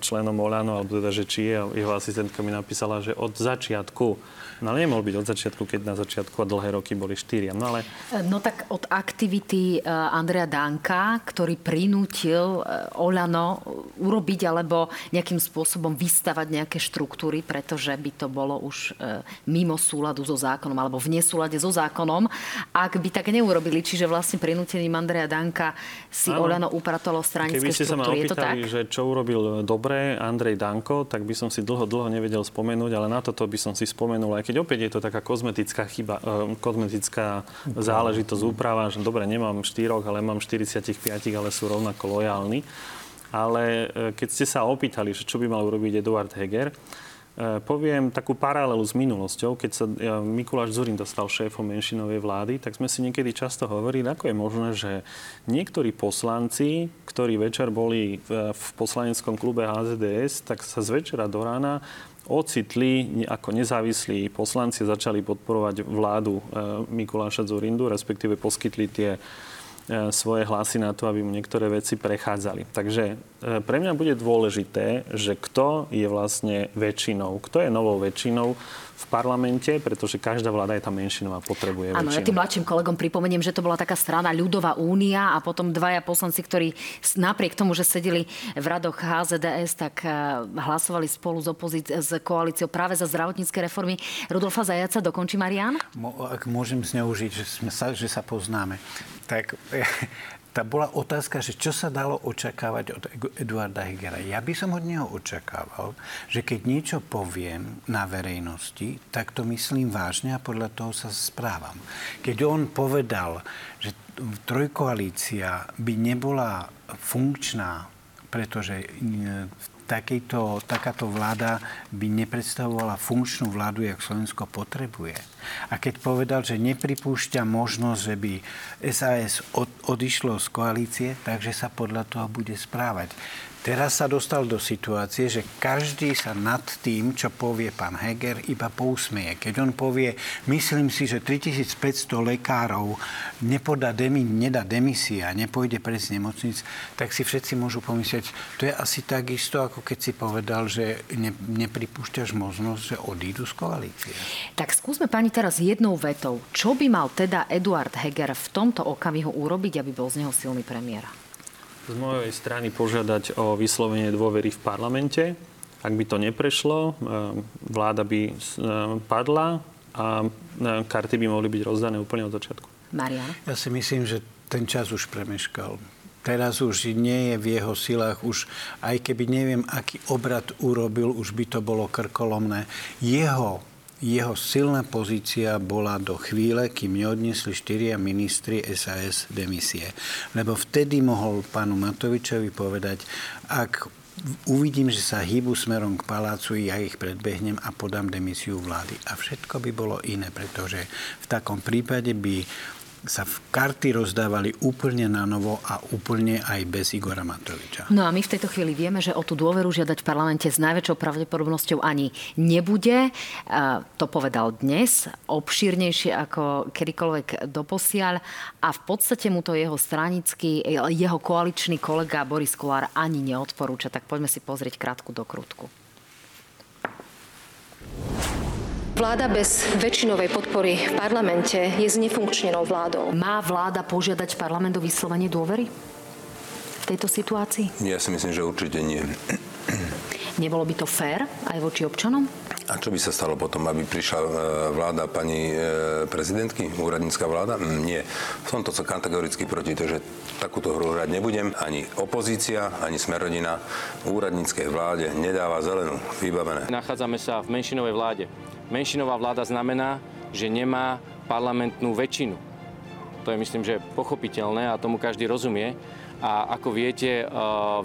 členom Olano, alebo teda, že či je. Jeho asistentka mi napísala, že od začiatku No ale nemohol byť od začiatku, keď na začiatku a dlhé roky boli štyria. No, ale... no tak od aktivity e, Andrea Danka, ktorý prinútil e, Olano urobiť alebo nejakým spôsobom vystavať nejaké štruktúry, pretože by to bolo už e, mimo súladu so zákonom alebo v nesúlade so zákonom, ak by tak neurobili. Čiže vlastne prinútením Andrea Danka si ano. Olano upratolo stranické Keby ste sa ma opýtali, že čo urobil dobre Andrej Danko, tak by som si dlho, dlho nevedel spomenúť, ale na toto by som si spomenul aj keď opäť je to taká kozmetická chyba, uh, kozmetická záležitosť, úprava, že dobre, nemám štyroch, ale mám 45, ale sú rovnako lojálni. Ale uh, keď ste sa opýtali, že čo by mal urobiť Eduard Heger, uh, poviem takú paralelu s minulosťou. Keď sa Mikuláš Zurin dostal šéfom menšinovej vlády, tak sme si niekedy často hovorili, ako je možné, že niektorí poslanci, ktorí večer boli v, v poslaneckom klube HZDS, tak sa z večera do rána ocitli ako nezávislí poslanci, začali podporovať vládu e, Mikuláša Zurindu, respektíve poskytli tie svoje hlasy na to, aby mu niektoré veci prechádzali. Takže e, pre mňa bude dôležité, že kto je vlastne väčšinou, kto je novou väčšinou v parlamente, pretože každá vláda je tam menšinová, potrebuje Áno, ja tým mladším kolegom pripomeniem, že to bola taká strana ľudová únia a potom dvaja poslanci, ktorí napriek tomu, že sedeli v radoch HZDS, tak eh, hlasovali spolu s, opozíci- s koalíciou práve za zdravotnícke reformy. Rudolfa Zajaca, dokončí Marian? Ak môžem zneužiť, že, sme sa, že sa poznáme. Tak tá bola otázka, že čo sa dalo očakávať od Eduarda Hegera. Ja by som od neho očakával, že keď niečo poviem na verejnosti, tak to myslím vážne a podľa toho sa správam. Keď on povedal, že trojkoalícia by nebola funkčná, pretože takýto, takáto vláda by nepredstavovala funkčnú vládu, jak Slovensko potrebuje. A keď povedal, že nepripúšťa možnosť, že by SAS od, odišlo z koalície, takže sa podľa toho bude správať. Teraz sa dostal do situácie, že každý sa nad tým, čo povie pán Heger, iba pousmeje. Keď on povie, myslím si, že 3500 lekárov nepodá demi, nedá demisia, nepôjde pre nemocnic, tak si všetci môžu pomyslieť, to je asi takisto, ako keď si povedal, že ne, nepripúšťaš možnosť, že odídu z koalície. Tak skúsme pani teraz jednou vetou. Čo by mal teda Eduard Heger v tomto okamihu urobiť, aby bol z neho silný premiér? Z mojej strany požiadať o vyslovenie dôvery v parlamente. Ak by to neprešlo, e, vláda by e, padla a e, karty by mohli byť rozdané úplne od začiatku. Marian? Ja si myslím, že ten čas už premeškal. Teraz už nie je v jeho silách, už aj keby neviem, aký obrad urobil, už by to bolo krkolomné. Jeho jeho silná pozícia bola do chvíle, kým neodnesli štyria ministri SAS demisie. Lebo vtedy mohol pánu Matovičovi povedať, ak uvidím, že sa hýbu smerom k palácu, ja ich predbehnem a podám demisiu vlády. A všetko by bolo iné, pretože v takom prípade by sa v karty rozdávali úplne na novo a úplne aj bez Igora Matoviča. No a my v tejto chvíli vieme, že o tú dôveru žiadať v parlamente s najväčšou pravdepodobnosťou ani nebude. To povedal dnes, obšírnejšie ako kedykoľvek doposiaľ a v podstate mu to jeho stranický, jeho koaličný kolega Boris Kolár ani neodporúča. Tak poďme si pozrieť krátku dokrutku. Vláda bez väčšinovej podpory v parlamente je znefunkčnenou vládou. Má vláda požiadať parlament o vyslovenie dôvery v tejto situácii? Ja si myslím, že určite nie. Nebolo by to fér aj voči občanom? A čo by sa stalo potom, aby prišla e, vláda pani e, prezidentky, úradnícka vláda? Mm, nie. V tomto sa kategoricky proti to, že takúto hru hrať nebudem. Ani opozícia, ani smerodina úradníckej vláde nedáva zelenú. Vybavené. Nachádzame sa v menšinovej vláde. Menšinová vláda znamená, že nemá parlamentnú väčšinu. To je myslím, že pochopiteľné a tomu každý rozumie. A ako viete, eh,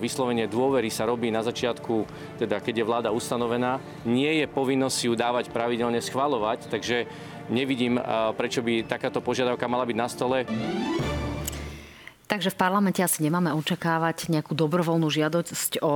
vyslovenie dôvery sa robí na začiatku, teda keď je vláda ustanovená. Nie je povinnosť ju dávať pravidelne schvalovať, takže nevidím, eh, prečo by takáto požiadavka mala byť na stole. Takže v parlamente asi nemáme očakávať nejakú dobrovoľnú žiadosť o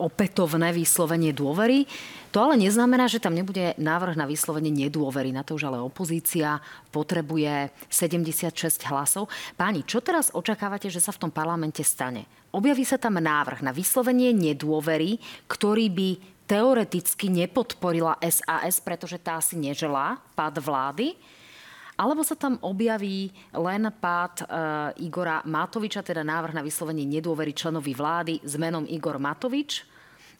opätovné vyslovenie dôvery. To ale neznamená, že tam nebude návrh na vyslovenie nedôvery. Na to už ale opozícia potrebuje 76 hlasov. Páni, čo teraz očakávate, že sa v tom parlamente stane? Objaví sa tam návrh na vyslovenie nedôvery, ktorý by teoreticky nepodporila SAS, pretože tá si neželá pád vlády. Alebo sa tam objaví len pád e, Igora Matoviča, teda návrh na vyslovenie nedôvery členovi vlády s menom Igor Matovič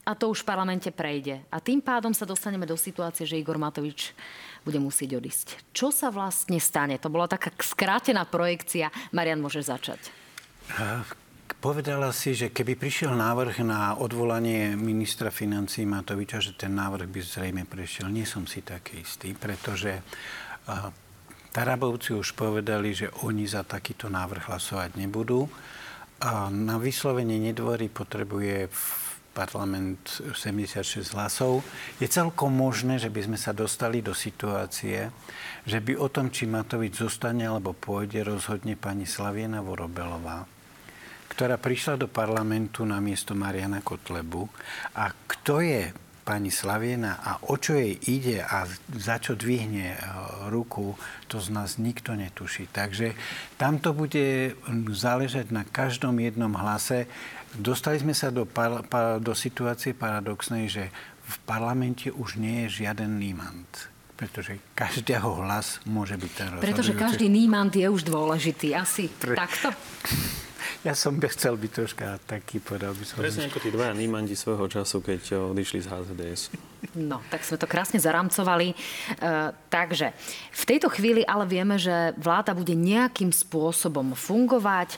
a to už v parlamente prejde. A tým pádom sa dostaneme do situácie, že Igor Matovič bude musieť odísť. Čo sa vlastne stane? To bola taká skrátená projekcia. Marian, môže začať. Povedala si, že keby prišiel návrh na odvolanie ministra financí Matoviča, že ten návrh by zrejme prešiel. Nie som si taký istý, pretože Tarabovci už povedali, že oni za takýto návrh hlasovať nebudú. A na vyslovenie nedvory potrebuje parlament 76 hlasov. Je celkom možné, že by sme sa dostali do situácie, že by o tom, či Matovič zostane alebo pôjde, rozhodne pani Slaviena Vorobelová, ktorá prišla do parlamentu na miesto Mariana Kotlebu. A kto je pani Slaviena a o čo jej ide a za čo dvihne e, ruku, to z nás nikto netuší. Takže tam to bude záležať na každom jednom hlase. Dostali sme sa do, par, par, do situácie paradoxnej, že v parlamente už nie je žiaden nímant pretože každého hlas môže byť ten rozhodujúci. Pretože každý nímant je už dôležitý. Asi Pre... takto? Ja som by chcel byť troška taký, povedal by som. Presne ako tí dvaja nímandi svojho času, keď odišli z HZDS. No, tak sme to krásne zaramcovali. E, takže v tejto chvíli ale vieme, že vláda bude nejakým spôsobom fungovať. E,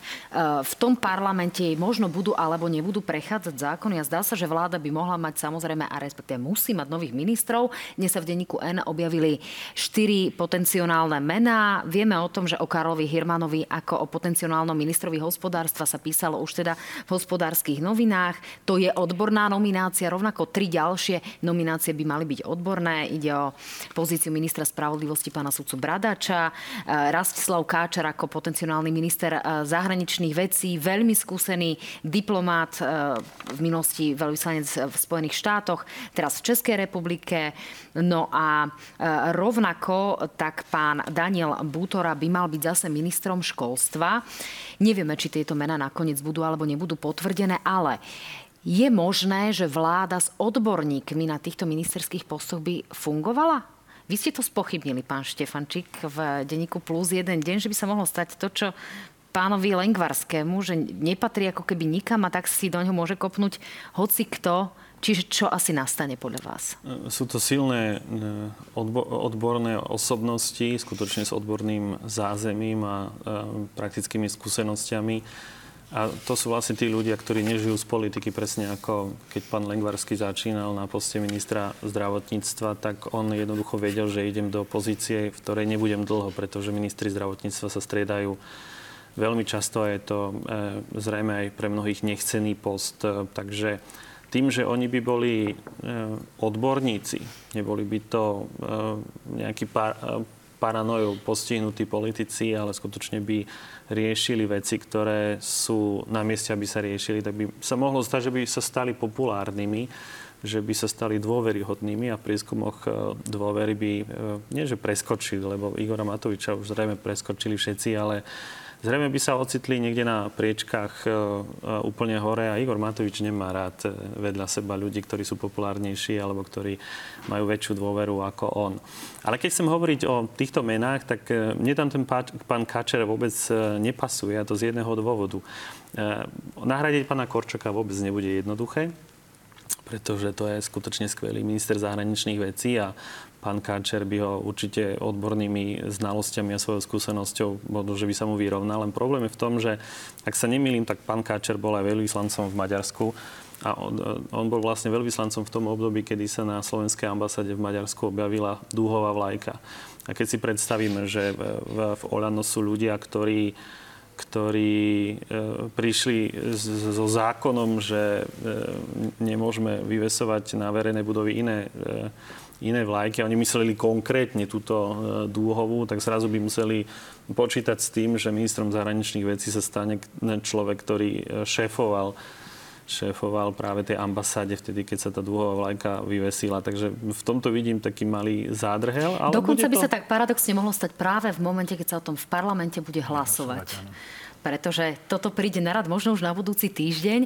v tom parlamente možno budú alebo nebudú prechádzať zákony a zdá sa, že vláda by mohla mať samozrejme a respektíve musí mať nových ministrov. Dnes sa v denníku N objavili štyri potenciálne mená. Vieme o tom, že o Karlovi Hirmanovi ako o potenciálnom ministrovi hospodárstva sa písalo už teda v hospodárskych novinách. To je odborná nominácia, rovnako tri ďalšie nominácie nominácie by mali byť odborné. Ide o pozíciu ministra spravodlivosti pána sudcu Bradača, e, Rastislav Káčer ako potenciálny minister e, zahraničných vecí, veľmi skúsený diplomát, e, v minulosti veľvyslanec v Spojených štátoch, teraz v Českej republike. No a rovnako tak pán Daniel Bútora by mal byť zase ministrom školstva. Nevieme, či tieto mená nakoniec budú alebo nebudú potvrdené, ale je možné, že vláda s odborníkmi na týchto ministerských postoch by fungovala? Vy ste to spochybnili, pán Štefančík, v denníku Plus jeden deň, že by sa mohlo stať to, čo pánovi Lengvarskému, že nepatrí ako keby nikam a tak si do ňoho môže kopnúť hoci kto. Čiže čo asi nastane podľa vás? Sú to silné e, odborné osobnosti, skutočne s odborným zázemím a e, praktickými skúsenostiami a to sú vlastne tí ľudia, ktorí nežijú z politiky presne ako keď pán Lengvarsky začínal na poste ministra zdravotníctva, tak on jednoducho vedel, že idem do pozície, v ktorej nebudem dlho, pretože ministri zdravotníctva sa striedajú veľmi často a je to e, zrejme aj pre mnohých nechcený post. E, takže tým, že oni by boli e, odborníci, neboli by to e, nejakí par, e, paranojou postihnutí politici, ale skutočne by riešili veci, ktoré sú na mieste, aby sa riešili, tak by sa mohlo zdať, že by sa stali populárnymi, že by sa stali dôveryhodnými a v prieskumoch e, dôvery by, e, nie že preskočili, lebo Igora Matoviča už zrejme preskočili všetci, ale Zrejme by sa ocitli niekde na priečkách e, e, úplne hore a Igor Matovič nemá rád e, vedľa seba ľudí, ktorí sú populárnejší alebo ktorí majú väčšiu dôveru ako on. Ale keď chcem hovoriť o týchto menách, tak mne tam ten pán Kačer vôbec nepasuje a to z jedného dôvodu. Nahradiť pána Korčoka vôbec nebude jednoduché pretože to je skutočne skvelý minister zahraničných vecí a pán Káčer by ho určite odbornými znalosťami a svojou skúsenosťou možno, že by sa mu vyrovnal. Len problém je v tom, že ak sa nemýlim, tak pán Káčer bol aj veľvyslancom v Maďarsku a on, on bol vlastne veľvyslancom v tom období, kedy sa na slovenskej ambasáde v Maďarsku objavila dúhová vlajka. A keď si predstavíme, že v, v Olano sú ľudia, ktorí ktorí e, prišli so zákonom, že e, nemôžeme vyvesovať na verejné budovy iné, e, iné vlajky. Oni mysleli konkrétne túto dúhovú, tak zrazu by museli počítať s tým, že ministrom zahraničných vecí sa stane človek, ktorý šéfoval šéfoval práve tej ambasáde vtedy, keď sa tá dúhová vlajka vyvesila. Takže v tomto vidím taký malý zádrhel. Ale Dokonca by to... sa tak paradoxne mohlo stať práve v momente, keď sa o tom v parlamente bude hlasovať. Pretože toto príde na rad možno už na budúci týždeň.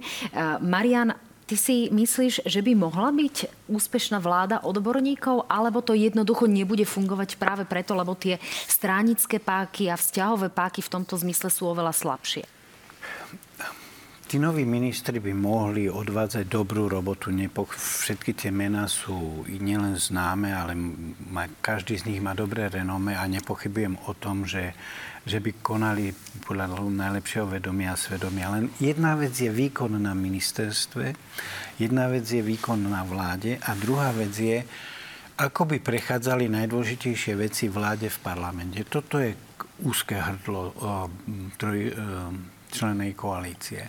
Marian, Ty si myslíš, že by mohla byť úspešná vláda odborníkov, alebo to jednoducho nebude fungovať práve preto, lebo tie stránické páky a vzťahové páky v tomto zmysle sú oveľa slabšie? Tí noví ministri by mohli odvádzať dobrú robotu. Nepok- všetky tie mená sú nielen známe, ale má, každý z nich má dobré renome a nepochybujem o tom, že, že by konali podľa najlepšieho vedomia a svedomia. Len jedna vec je výkon na ministerstve, jedna vec je výkon na vláde a druhá vec je, ako by prechádzali najdôležitejšie veci vláde v parlamente. Toto je úzke hrdlo o, troj, o, členej koalície.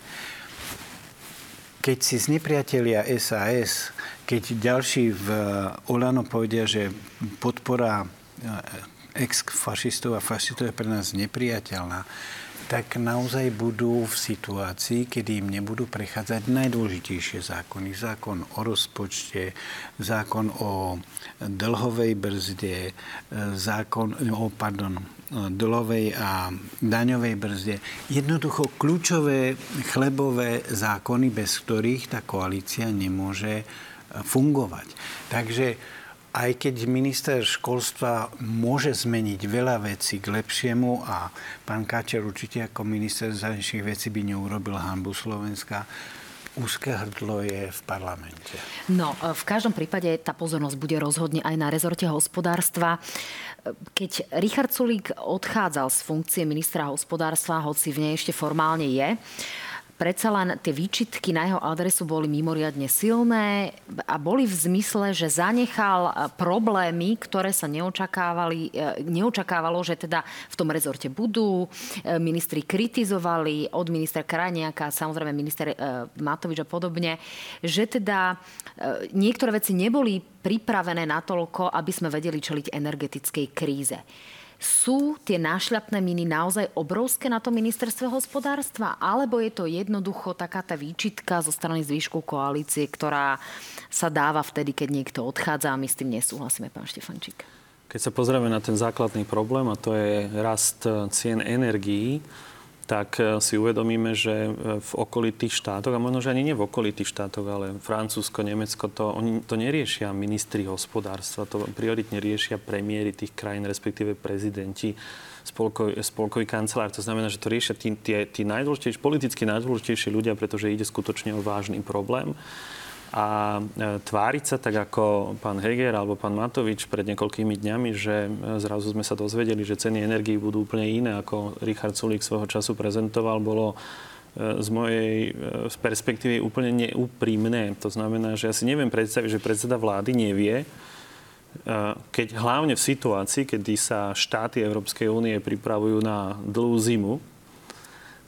Keď si z nepriatelia SAS, keď ďalší v Olano povedia, že podpora eh, ex-fašistov a fašistov je pre nás nepriateľná, tak naozaj budú v situácii, kedy im nebudú prechádzať najdôležitejšie zákony. Zákon o rozpočte, zákon o dlhovej brzde, zákon o, pardon, dlhovej a daňovej brzde. Jednoducho kľúčové chlebové zákony, bez ktorých tá koalícia nemôže fungovať. Takže aj keď minister školstva môže zmeniť veľa vecí k lepšiemu a pán Káčer určite ako minister zahraničných vecí by neurobil hanbu Slovenska, úzke hrdlo je v parlamente. No, v každom prípade tá pozornosť bude rozhodne aj na rezorte hospodárstva. Keď Richard Sulík odchádzal z funkcie ministra hospodárstva, hoci v nej ešte formálne je, predsa len tie výčitky na jeho adresu boli mimoriadne silné a boli v zmysle, že zanechal e, problémy, ktoré sa neočakávali, e, neočakávalo, že teda v tom rezorte budú. E, ministri kritizovali od ministra Krajniaka, samozrejme minister Matovič a podobne, že teda niektoré veci neboli pripravené natoľko, aby sme vedeli čeliť energetickej kríze. Sú tie nášľapné miny naozaj obrovské na to ministerstve hospodárstva? Alebo je to jednoducho taká tá výčitka zo strany zvýšku koalície, ktorá sa dáva vtedy, keď niekto odchádza a my s tým nesúhlasíme, pán Štefančík? Keď sa pozrieme na ten základný problém, a to je rast cien energií, tak e, si uvedomíme, že e, v okolitých štátoch, a možno, že ani nie v okolitých štátoch, ale Francúzsko, Nemecko, to, oni to neriešia ministri hospodárstva, to prioritne riešia premiéry tých krajín, respektíve prezidenti, spolkový kancelár. To znamená, že to riešia tí, tí, tí najdôležitejší, politicky najdôležitejší ľudia, pretože ide skutočne o vážny problém a e, tváriť sa tak ako pán Heger alebo pán Matovič pred niekoľkými dňami, že e, zrazu sme sa dozvedeli, že ceny energií budú úplne iné, ako Richard Sulík svojho času prezentoval, bolo e, z mojej z perspektívy úplne neúprimné. To znamená, že ja si neviem predstaviť, že predseda vlády nevie, keď hlavne v situácii, kedy sa štáty Európskej únie pripravujú na dlhú zimu,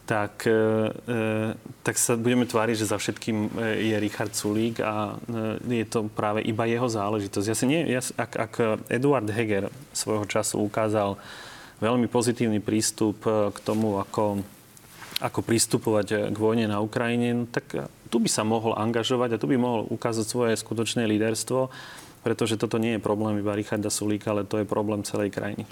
tak, e, e, tak sa budeme tváriť, že za všetkým e, je Richard Sulík a je to práve iba jeho záležitosť. Ja si nie, ja, ak, ak Eduard Heger svojho času ukázal veľmi pozitívny prístup k tomu, ako, ako pristupovať k vojne na Ukrajine, no tak tu by sa mohol angažovať a tu by mohol ukázať svoje skutočné líderstvo pretože toto nie je problém iba Richarda Sulíka, ale to je problém celej krajiny.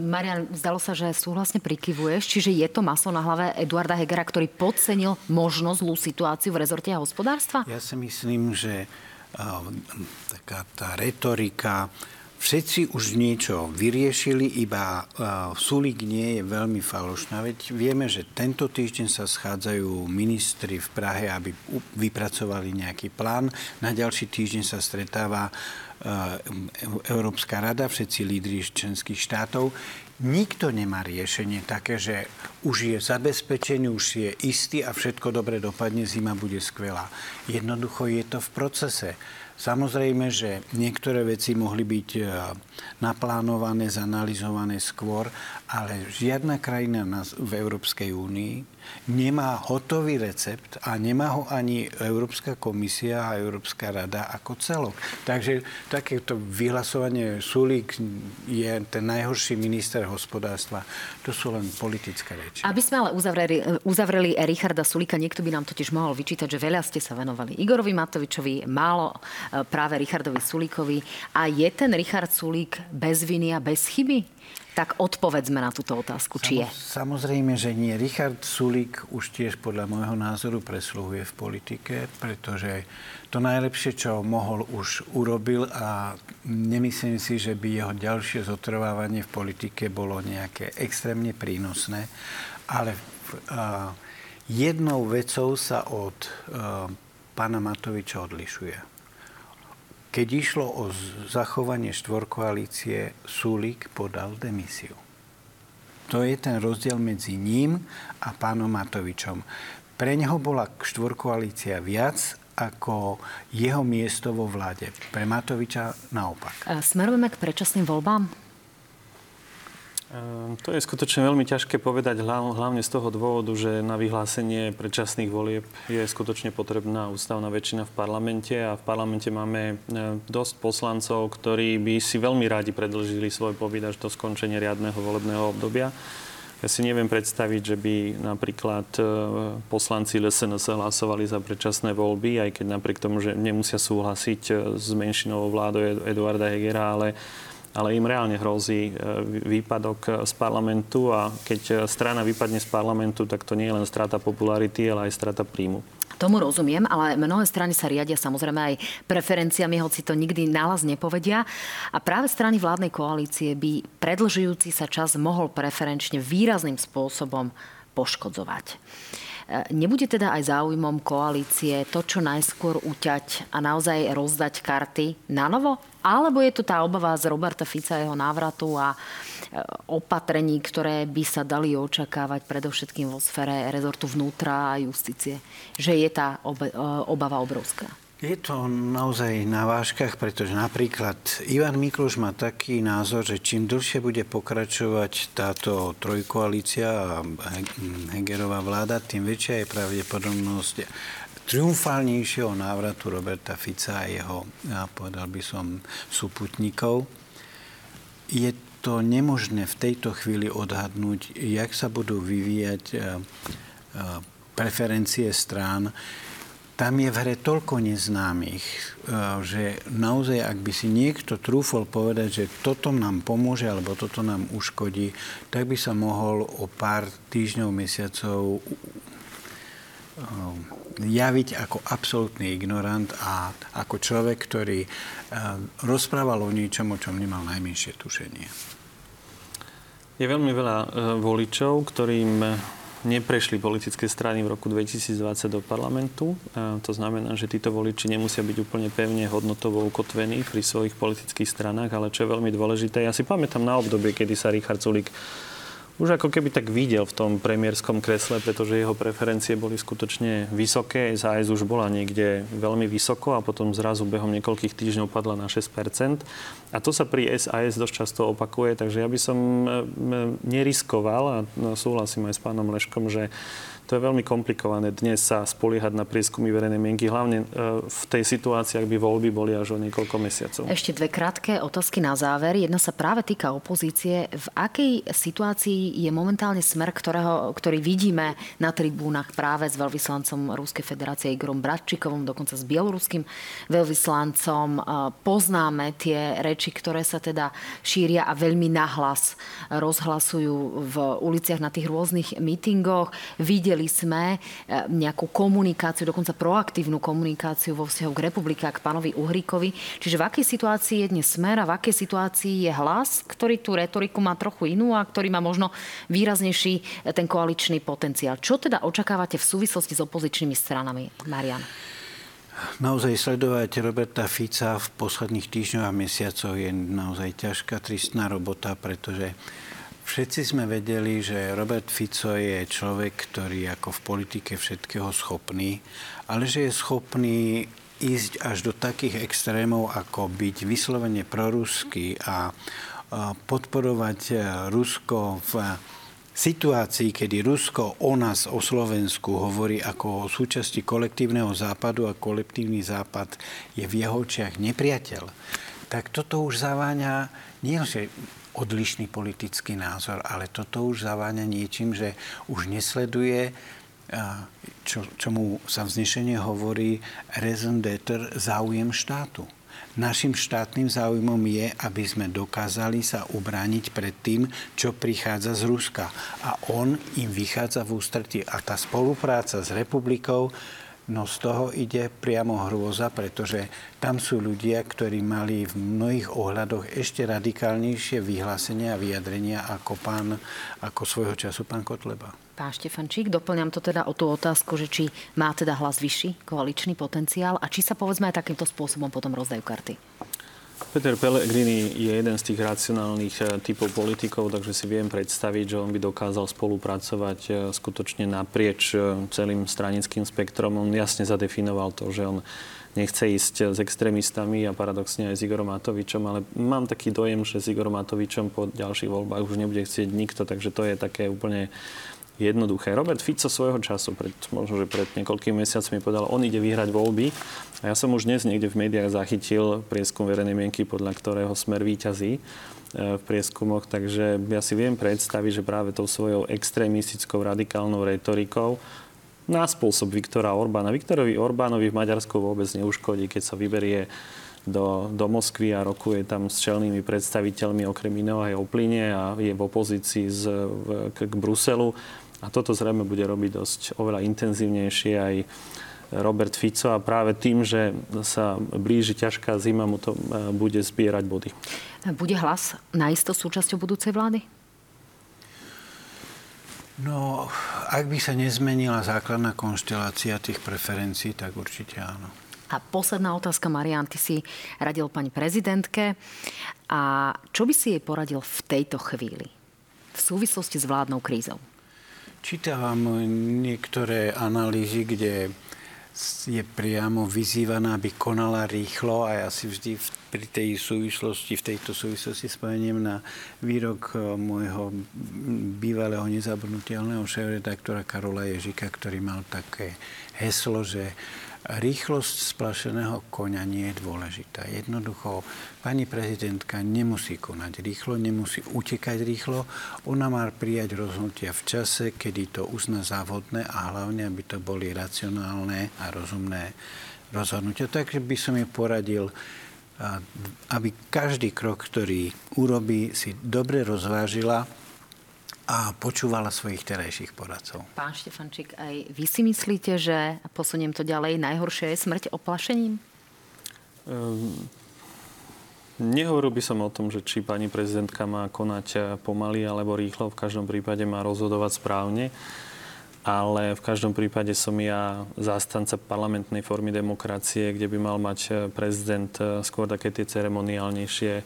Marian, zdalo sa, že súhlasne prikyvuješ, čiže je to maslo na hlave Eduarda Hegera, ktorý podcenil možno zlú situáciu v rezorte a hospodárstva? Ja si myslím, že taká tá retorika, Všetci už niečo vyriešili, iba uh, Sulík nie je veľmi falošná. Veď vieme, že tento týždeň sa schádzajú ministri v Prahe, aby vypracovali nejaký plán. Na ďalší týždeň sa stretáva Európska rada, všetci lídri členských štátov. Nikto nemá riešenie také, že už je zabezpečený, už je istý a všetko dobre dopadne, zima bude skvelá. Jednoducho je to v procese. Samozrejme, že niektoré veci mohli byť e, naplánované, zanalizované skôr, ale žiadna krajina v Európskej únii nemá hotový recept a nemá ho ani Európska komisia a Európska rada ako celok. Takže takéto vyhlasovanie Sulík je ten najhorší minister hospodárstva. To sú len politické reči. Aby sme ale uzavreli, uzavreli Richarda Sulíka, niekto by nám totiž mohol vyčítať, že veľa ste sa venovali Igorovi Matovičovi, málo e, práve Richardovi Sulíkovi. A je ten Richard Sulík bez viny a bez chyby? Tak odpovedzme na túto otázku, či je. Samozrejme, že nie. Richard Sulík už tiež podľa môjho názoru presluhuje v politike, pretože to najlepšie, čo mohol, už urobil a nemyslím si, že by jeho ďalšie zotrvávanie v politike bolo nejaké extrémne prínosné. Ale uh, jednou vecou sa od uh, pána Matoviča odlišuje keď išlo o zachovanie štvorkoalície, Sulík podal demisiu. To je ten rozdiel medzi ním a pánom Matovičom. Pre neho bola štvorkoalícia viac ako jeho miesto vo vláde. Pre Matoviča naopak. Smerujeme k predčasným voľbám? Ehm, to je skutočne veľmi ťažké povedať, hlavne z toho dôvodu, že na vyhlásenie predčasných volieb je skutočne potrebná ústavná väčšina v parlamente a v parlamente máme ehm, dosť poslancov, ktorí by si veľmi radi predlžili svoj pobyt až do skončenia riadneho volebného obdobia. Ja si neviem predstaviť, že by napríklad ehm, poslanci LSNS hlasovali za predčasné voľby, aj keď napriek tomu, že nemusia súhlasiť s menšinovou vládou Eduarda Hegera, ale ale im reálne hrozí e, výpadok z parlamentu a keď strana vypadne z parlamentu, tak to nie je len strata popularity, ale aj strata príjmu. Tomu rozumiem, ale mnohé strany sa riadia samozrejme aj preferenciami, hoci to nikdy nálas nepovedia. A práve strany vládnej koalície by predlžujúci sa čas mohol preferenčne výrazným spôsobom poškodzovať. Nebude teda aj záujmom koalície to, čo najskôr uťať a naozaj rozdať karty na novo? Alebo je to tá obava z Roberta Fica, jeho návratu a opatrení, ktoré by sa dali očakávať predovšetkým vo sfere rezortu vnútra a justície? Že je tá obava obrovská? Je to naozaj na vážkach, pretože napríklad Ivan Mikloš má taký názor, že čím dlhšie bude pokračovať táto trojkoalícia a Hegerová vláda, tým väčšia je pravdepodobnosť triumfálnejšieho návratu Roberta Fica a jeho, ja povedal by som, súputníkov. Je to nemožné v tejto chvíli odhadnúť, jak sa budú vyvíjať eh, eh, preferencie strán tam je v hre toľko neznámych, eh, že naozaj, ak by si niekto trúfol povedať, že toto nám pomôže alebo toto nám uškodí, tak by sa mohol o pár týždňov, mesiacov eh, javiť ako absolútny ignorant a ako človek, ktorý eh, rozprával o niečom, o čom nemal najmenšie tušenie. Je veľmi veľa voličov, ktorým neprešli politické strany v roku 2020 do parlamentu. To znamená, že títo voliči nemusia byť úplne pevne hodnotovo ukotvení pri svojich politických stranách, ale čo je veľmi dôležité, ja si pamätám na obdobie, kedy sa Richard Sulik už ako keby tak videl v tom premiérskom kresle, pretože jeho preferencie boli skutočne vysoké. SAS už bola niekde veľmi vysoko a potom zrazu behom niekoľkých týždňov padla na 6%. A to sa pri SAS dosť často opakuje, takže ja by som neriskoval a no, súhlasím aj s pánom Leškom, že to je veľmi komplikované dnes sa spoliehať na prieskumy verejnej mienky, hlavne e, v tej situácii, ak by voľby boli až o niekoľko mesiacov. Ešte dve krátke otázky na záver. Jedna sa práve týka opozície. V akej situácii je momentálne smer, ktorého, ktorý vidíme na tribúnach práve s veľvyslancom Ruskej federácie Igorom Bratčikovom, dokonca s bieloruským veľvyslancom. E, poznáme tie reči, ktoré sa teda šíria a veľmi nahlas rozhlasujú v uliciach na tých rôznych mítingoch. Videli Videli sme e, nejakú komunikáciu, dokonca proaktívnu komunikáciu vo vzťahu k republike a k pánovi Uhríkovi. Čiže v akej situácii je dnes smer a v akej situácii je hlas, ktorý tú retoriku má trochu inú a ktorý má možno výraznejší e, ten koaličný potenciál. Čo teda očakávate v súvislosti s opozičnými stranami, Marian? Naozaj sledovať Roberta Fica v posledných týždňoch a mesiacoch je naozaj ťažká, tristná robota, pretože Všetci sme vedeli, že Robert Fico je človek, ktorý ako v politike všetkého schopný, ale že je schopný ísť až do takých extrémov, ako byť vyslovene proruský a podporovať e, Rusko v situácii, kedy Rusko o nás, o Slovensku, hovorí ako o súčasti kolektívneho západu a kolektívny západ je v jeho očiach nepriateľ, tak toto už zaváňa nie, že odlišný politický názor, ale toto už zaváňa niečím, že už nesleduje čo, čomu sa vznešenie hovorí raison d'être záujem štátu. Našim štátnym záujmom je, aby sme dokázali sa ubrániť pred tým, čo prichádza z Ruska. A on im vychádza v ústretí. A tá spolupráca s republikou No z toho ide priamo hrôza, pretože tam sú ľudia, ktorí mali v mnohých ohľadoch ešte radikálnejšie vyhlásenia a vyjadrenia ako, pán, ako svojho času pán Kotleba. Pán Štefančík, doplňam to teda o tú otázku, že či má teda hlas vyšší koaličný potenciál a či sa povedzme aj takýmto spôsobom potom rozdajú karty. Peter Pellegrini je jeden z tých racionálnych eh, typov politikov, takže si viem predstaviť, že on by dokázal spolupracovať eh, skutočne naprieč eh, celým stranickým spektrom. On jasne zadefinoval to, že on nechce ísť s extrémistami a paradoxne aj s Igorom Matovičom, ale mám taký dojem, že s Igorom Matovičom po ďalších voľbách už nebude chcieť nikto, takže to je také úplne jednoduché. Robert Fico svojho času, pred, možno, že pred niekoľkými mesiacmi povedal, on ide vyhrať voľby. A ja som už dnes niekde v médiách zachytil prieskum verejnej mienky, podľa ktorého smer výťazí e, v prieskumoch, takže ja si viem predstaviť, že práve tou svojou extrémistickou radikálnou retorikou na spôsob Viktora Orbána. Viktorovi Orbánovi v Maďarsku vôbec neuškodí, keď sa vyberie do, do Moskvy a rokuje tam s čelnými predstaviteľmi okrem iného aj o plyne a je v opozícii z, v, k, k Bruselu. A toto zrejme bude robiť dosť oveľa intenzívnejšie aj Robert Fico a práve tým, že sa blíži ťažká zima, mu to e, bude zbierať body. Bude hlas naisto súčasťou budúcej vlády? No, ak by sa nezmenila základná konštelácia tých preferencií, tak určite áno. A posledná otázka, Marian, ty si radil pani prezidentke. A čo by si jej poradil v tejto chvíli? V súvislosti s vládnou krízou? Čítam niektoré analýzy, kde je priamo vyzývaná, aby konala rýchlo a ja si vždy pri tej súvislosti, v tejto súvislosti spomeniem na výrok e, môjho bývalého nezabudnutelného šéf-redaktora Karola Ježika, ktorý mal také heslo, že Rýchlosť splašeného konia nie je dôležitá. Jednoducho, pani prezidentka nemusí konať rýchlo, nemusí utekať rýchlo. Ona má prijať rozhodnutia v čase, kedy to uzná závodné a hlavne, aby to boli racionálne a rozumné rozhodnutia. Takže by som jej poradil, aby každý krok, ktorý urobí, si dobre rozvážila a počúvala svojich terajších poradcov. Pán Štefančík, aj vy si myslíte, že, a posuniem to ďalej, najhoršie je smrť oplašením? Um, nehovoril by som o tom, že či pani prezidentka má konať eh, pomaly alebo rýchlo. V každom prípade má rozhodovať správne. Ale v každom prípade som ja zástanca parlamentnej formy demokracie, kde by mal mať eh, prezident eh, skôr také tie ceremoniálnejšie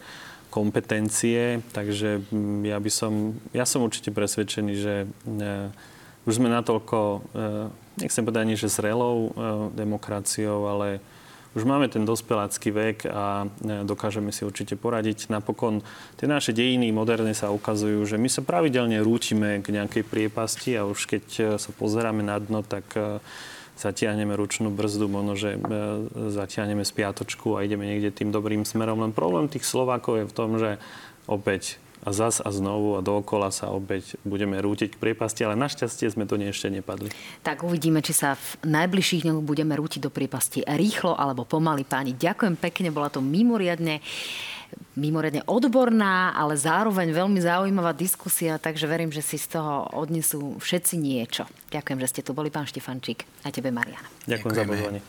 kompetencie, takže mm, ja by som, ja som určite presvedčený, že e, už sme natoľko, e, nechcem povedať ani, že zrelou e, demokraciou, ale už máme ten dospelácky vek a dokážeme si určite poradiť. Napokon tie naše dejiny moderné sa ukazujú, že my sa pravidelne rúčime k nejakej priepasti a už keď sa pozeráme na dno, tak zatiahneme ručnú brzdu, možno, že e, zatiahneme spiatočku a ideme niekde tým dobrým smerom. Len problém tých Slovákov je v tom, že opäť a zas a znovu a dookola sa opäť budeme rútiť k priepasti, ale našťastie sme to ešte nepadli. Tak uvidíme, či sa v najbližších dňoch budeme rútiť do priepasti rýchlo alebo pomaly. Páni, ďakujem pekne, bola to mimoriadne mimoriadne odborná, ale zároveň veľmi zaujímavá diskusia, takže verím, že si z toho odnesú všetci niečo. Ďakujem, že ste tu boli, pán Štefančík, a tebe, Mariana. Ďakujem Ďakujeme. za pozvanie.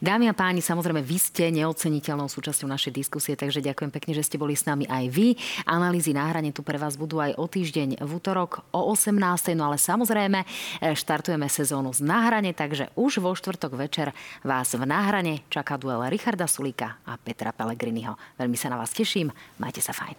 Dámy a páni, samozrejme, vy ste neoceniteľnou súčasťou našej diskusie, takže ďakujem pekne, že ste boli s nami aj vy. Analýzy na hrane tu pre vás budú aj o týždeň v útorok o 18. No ale samozrejme, eh, štartujeme sezónu z náhrane, takže už vo štvrtok večer vás v náhrane čaká duel Richarda Sulíka a Petra Pellegriniho. Veľmi sa na vás teším, majte sa fajn.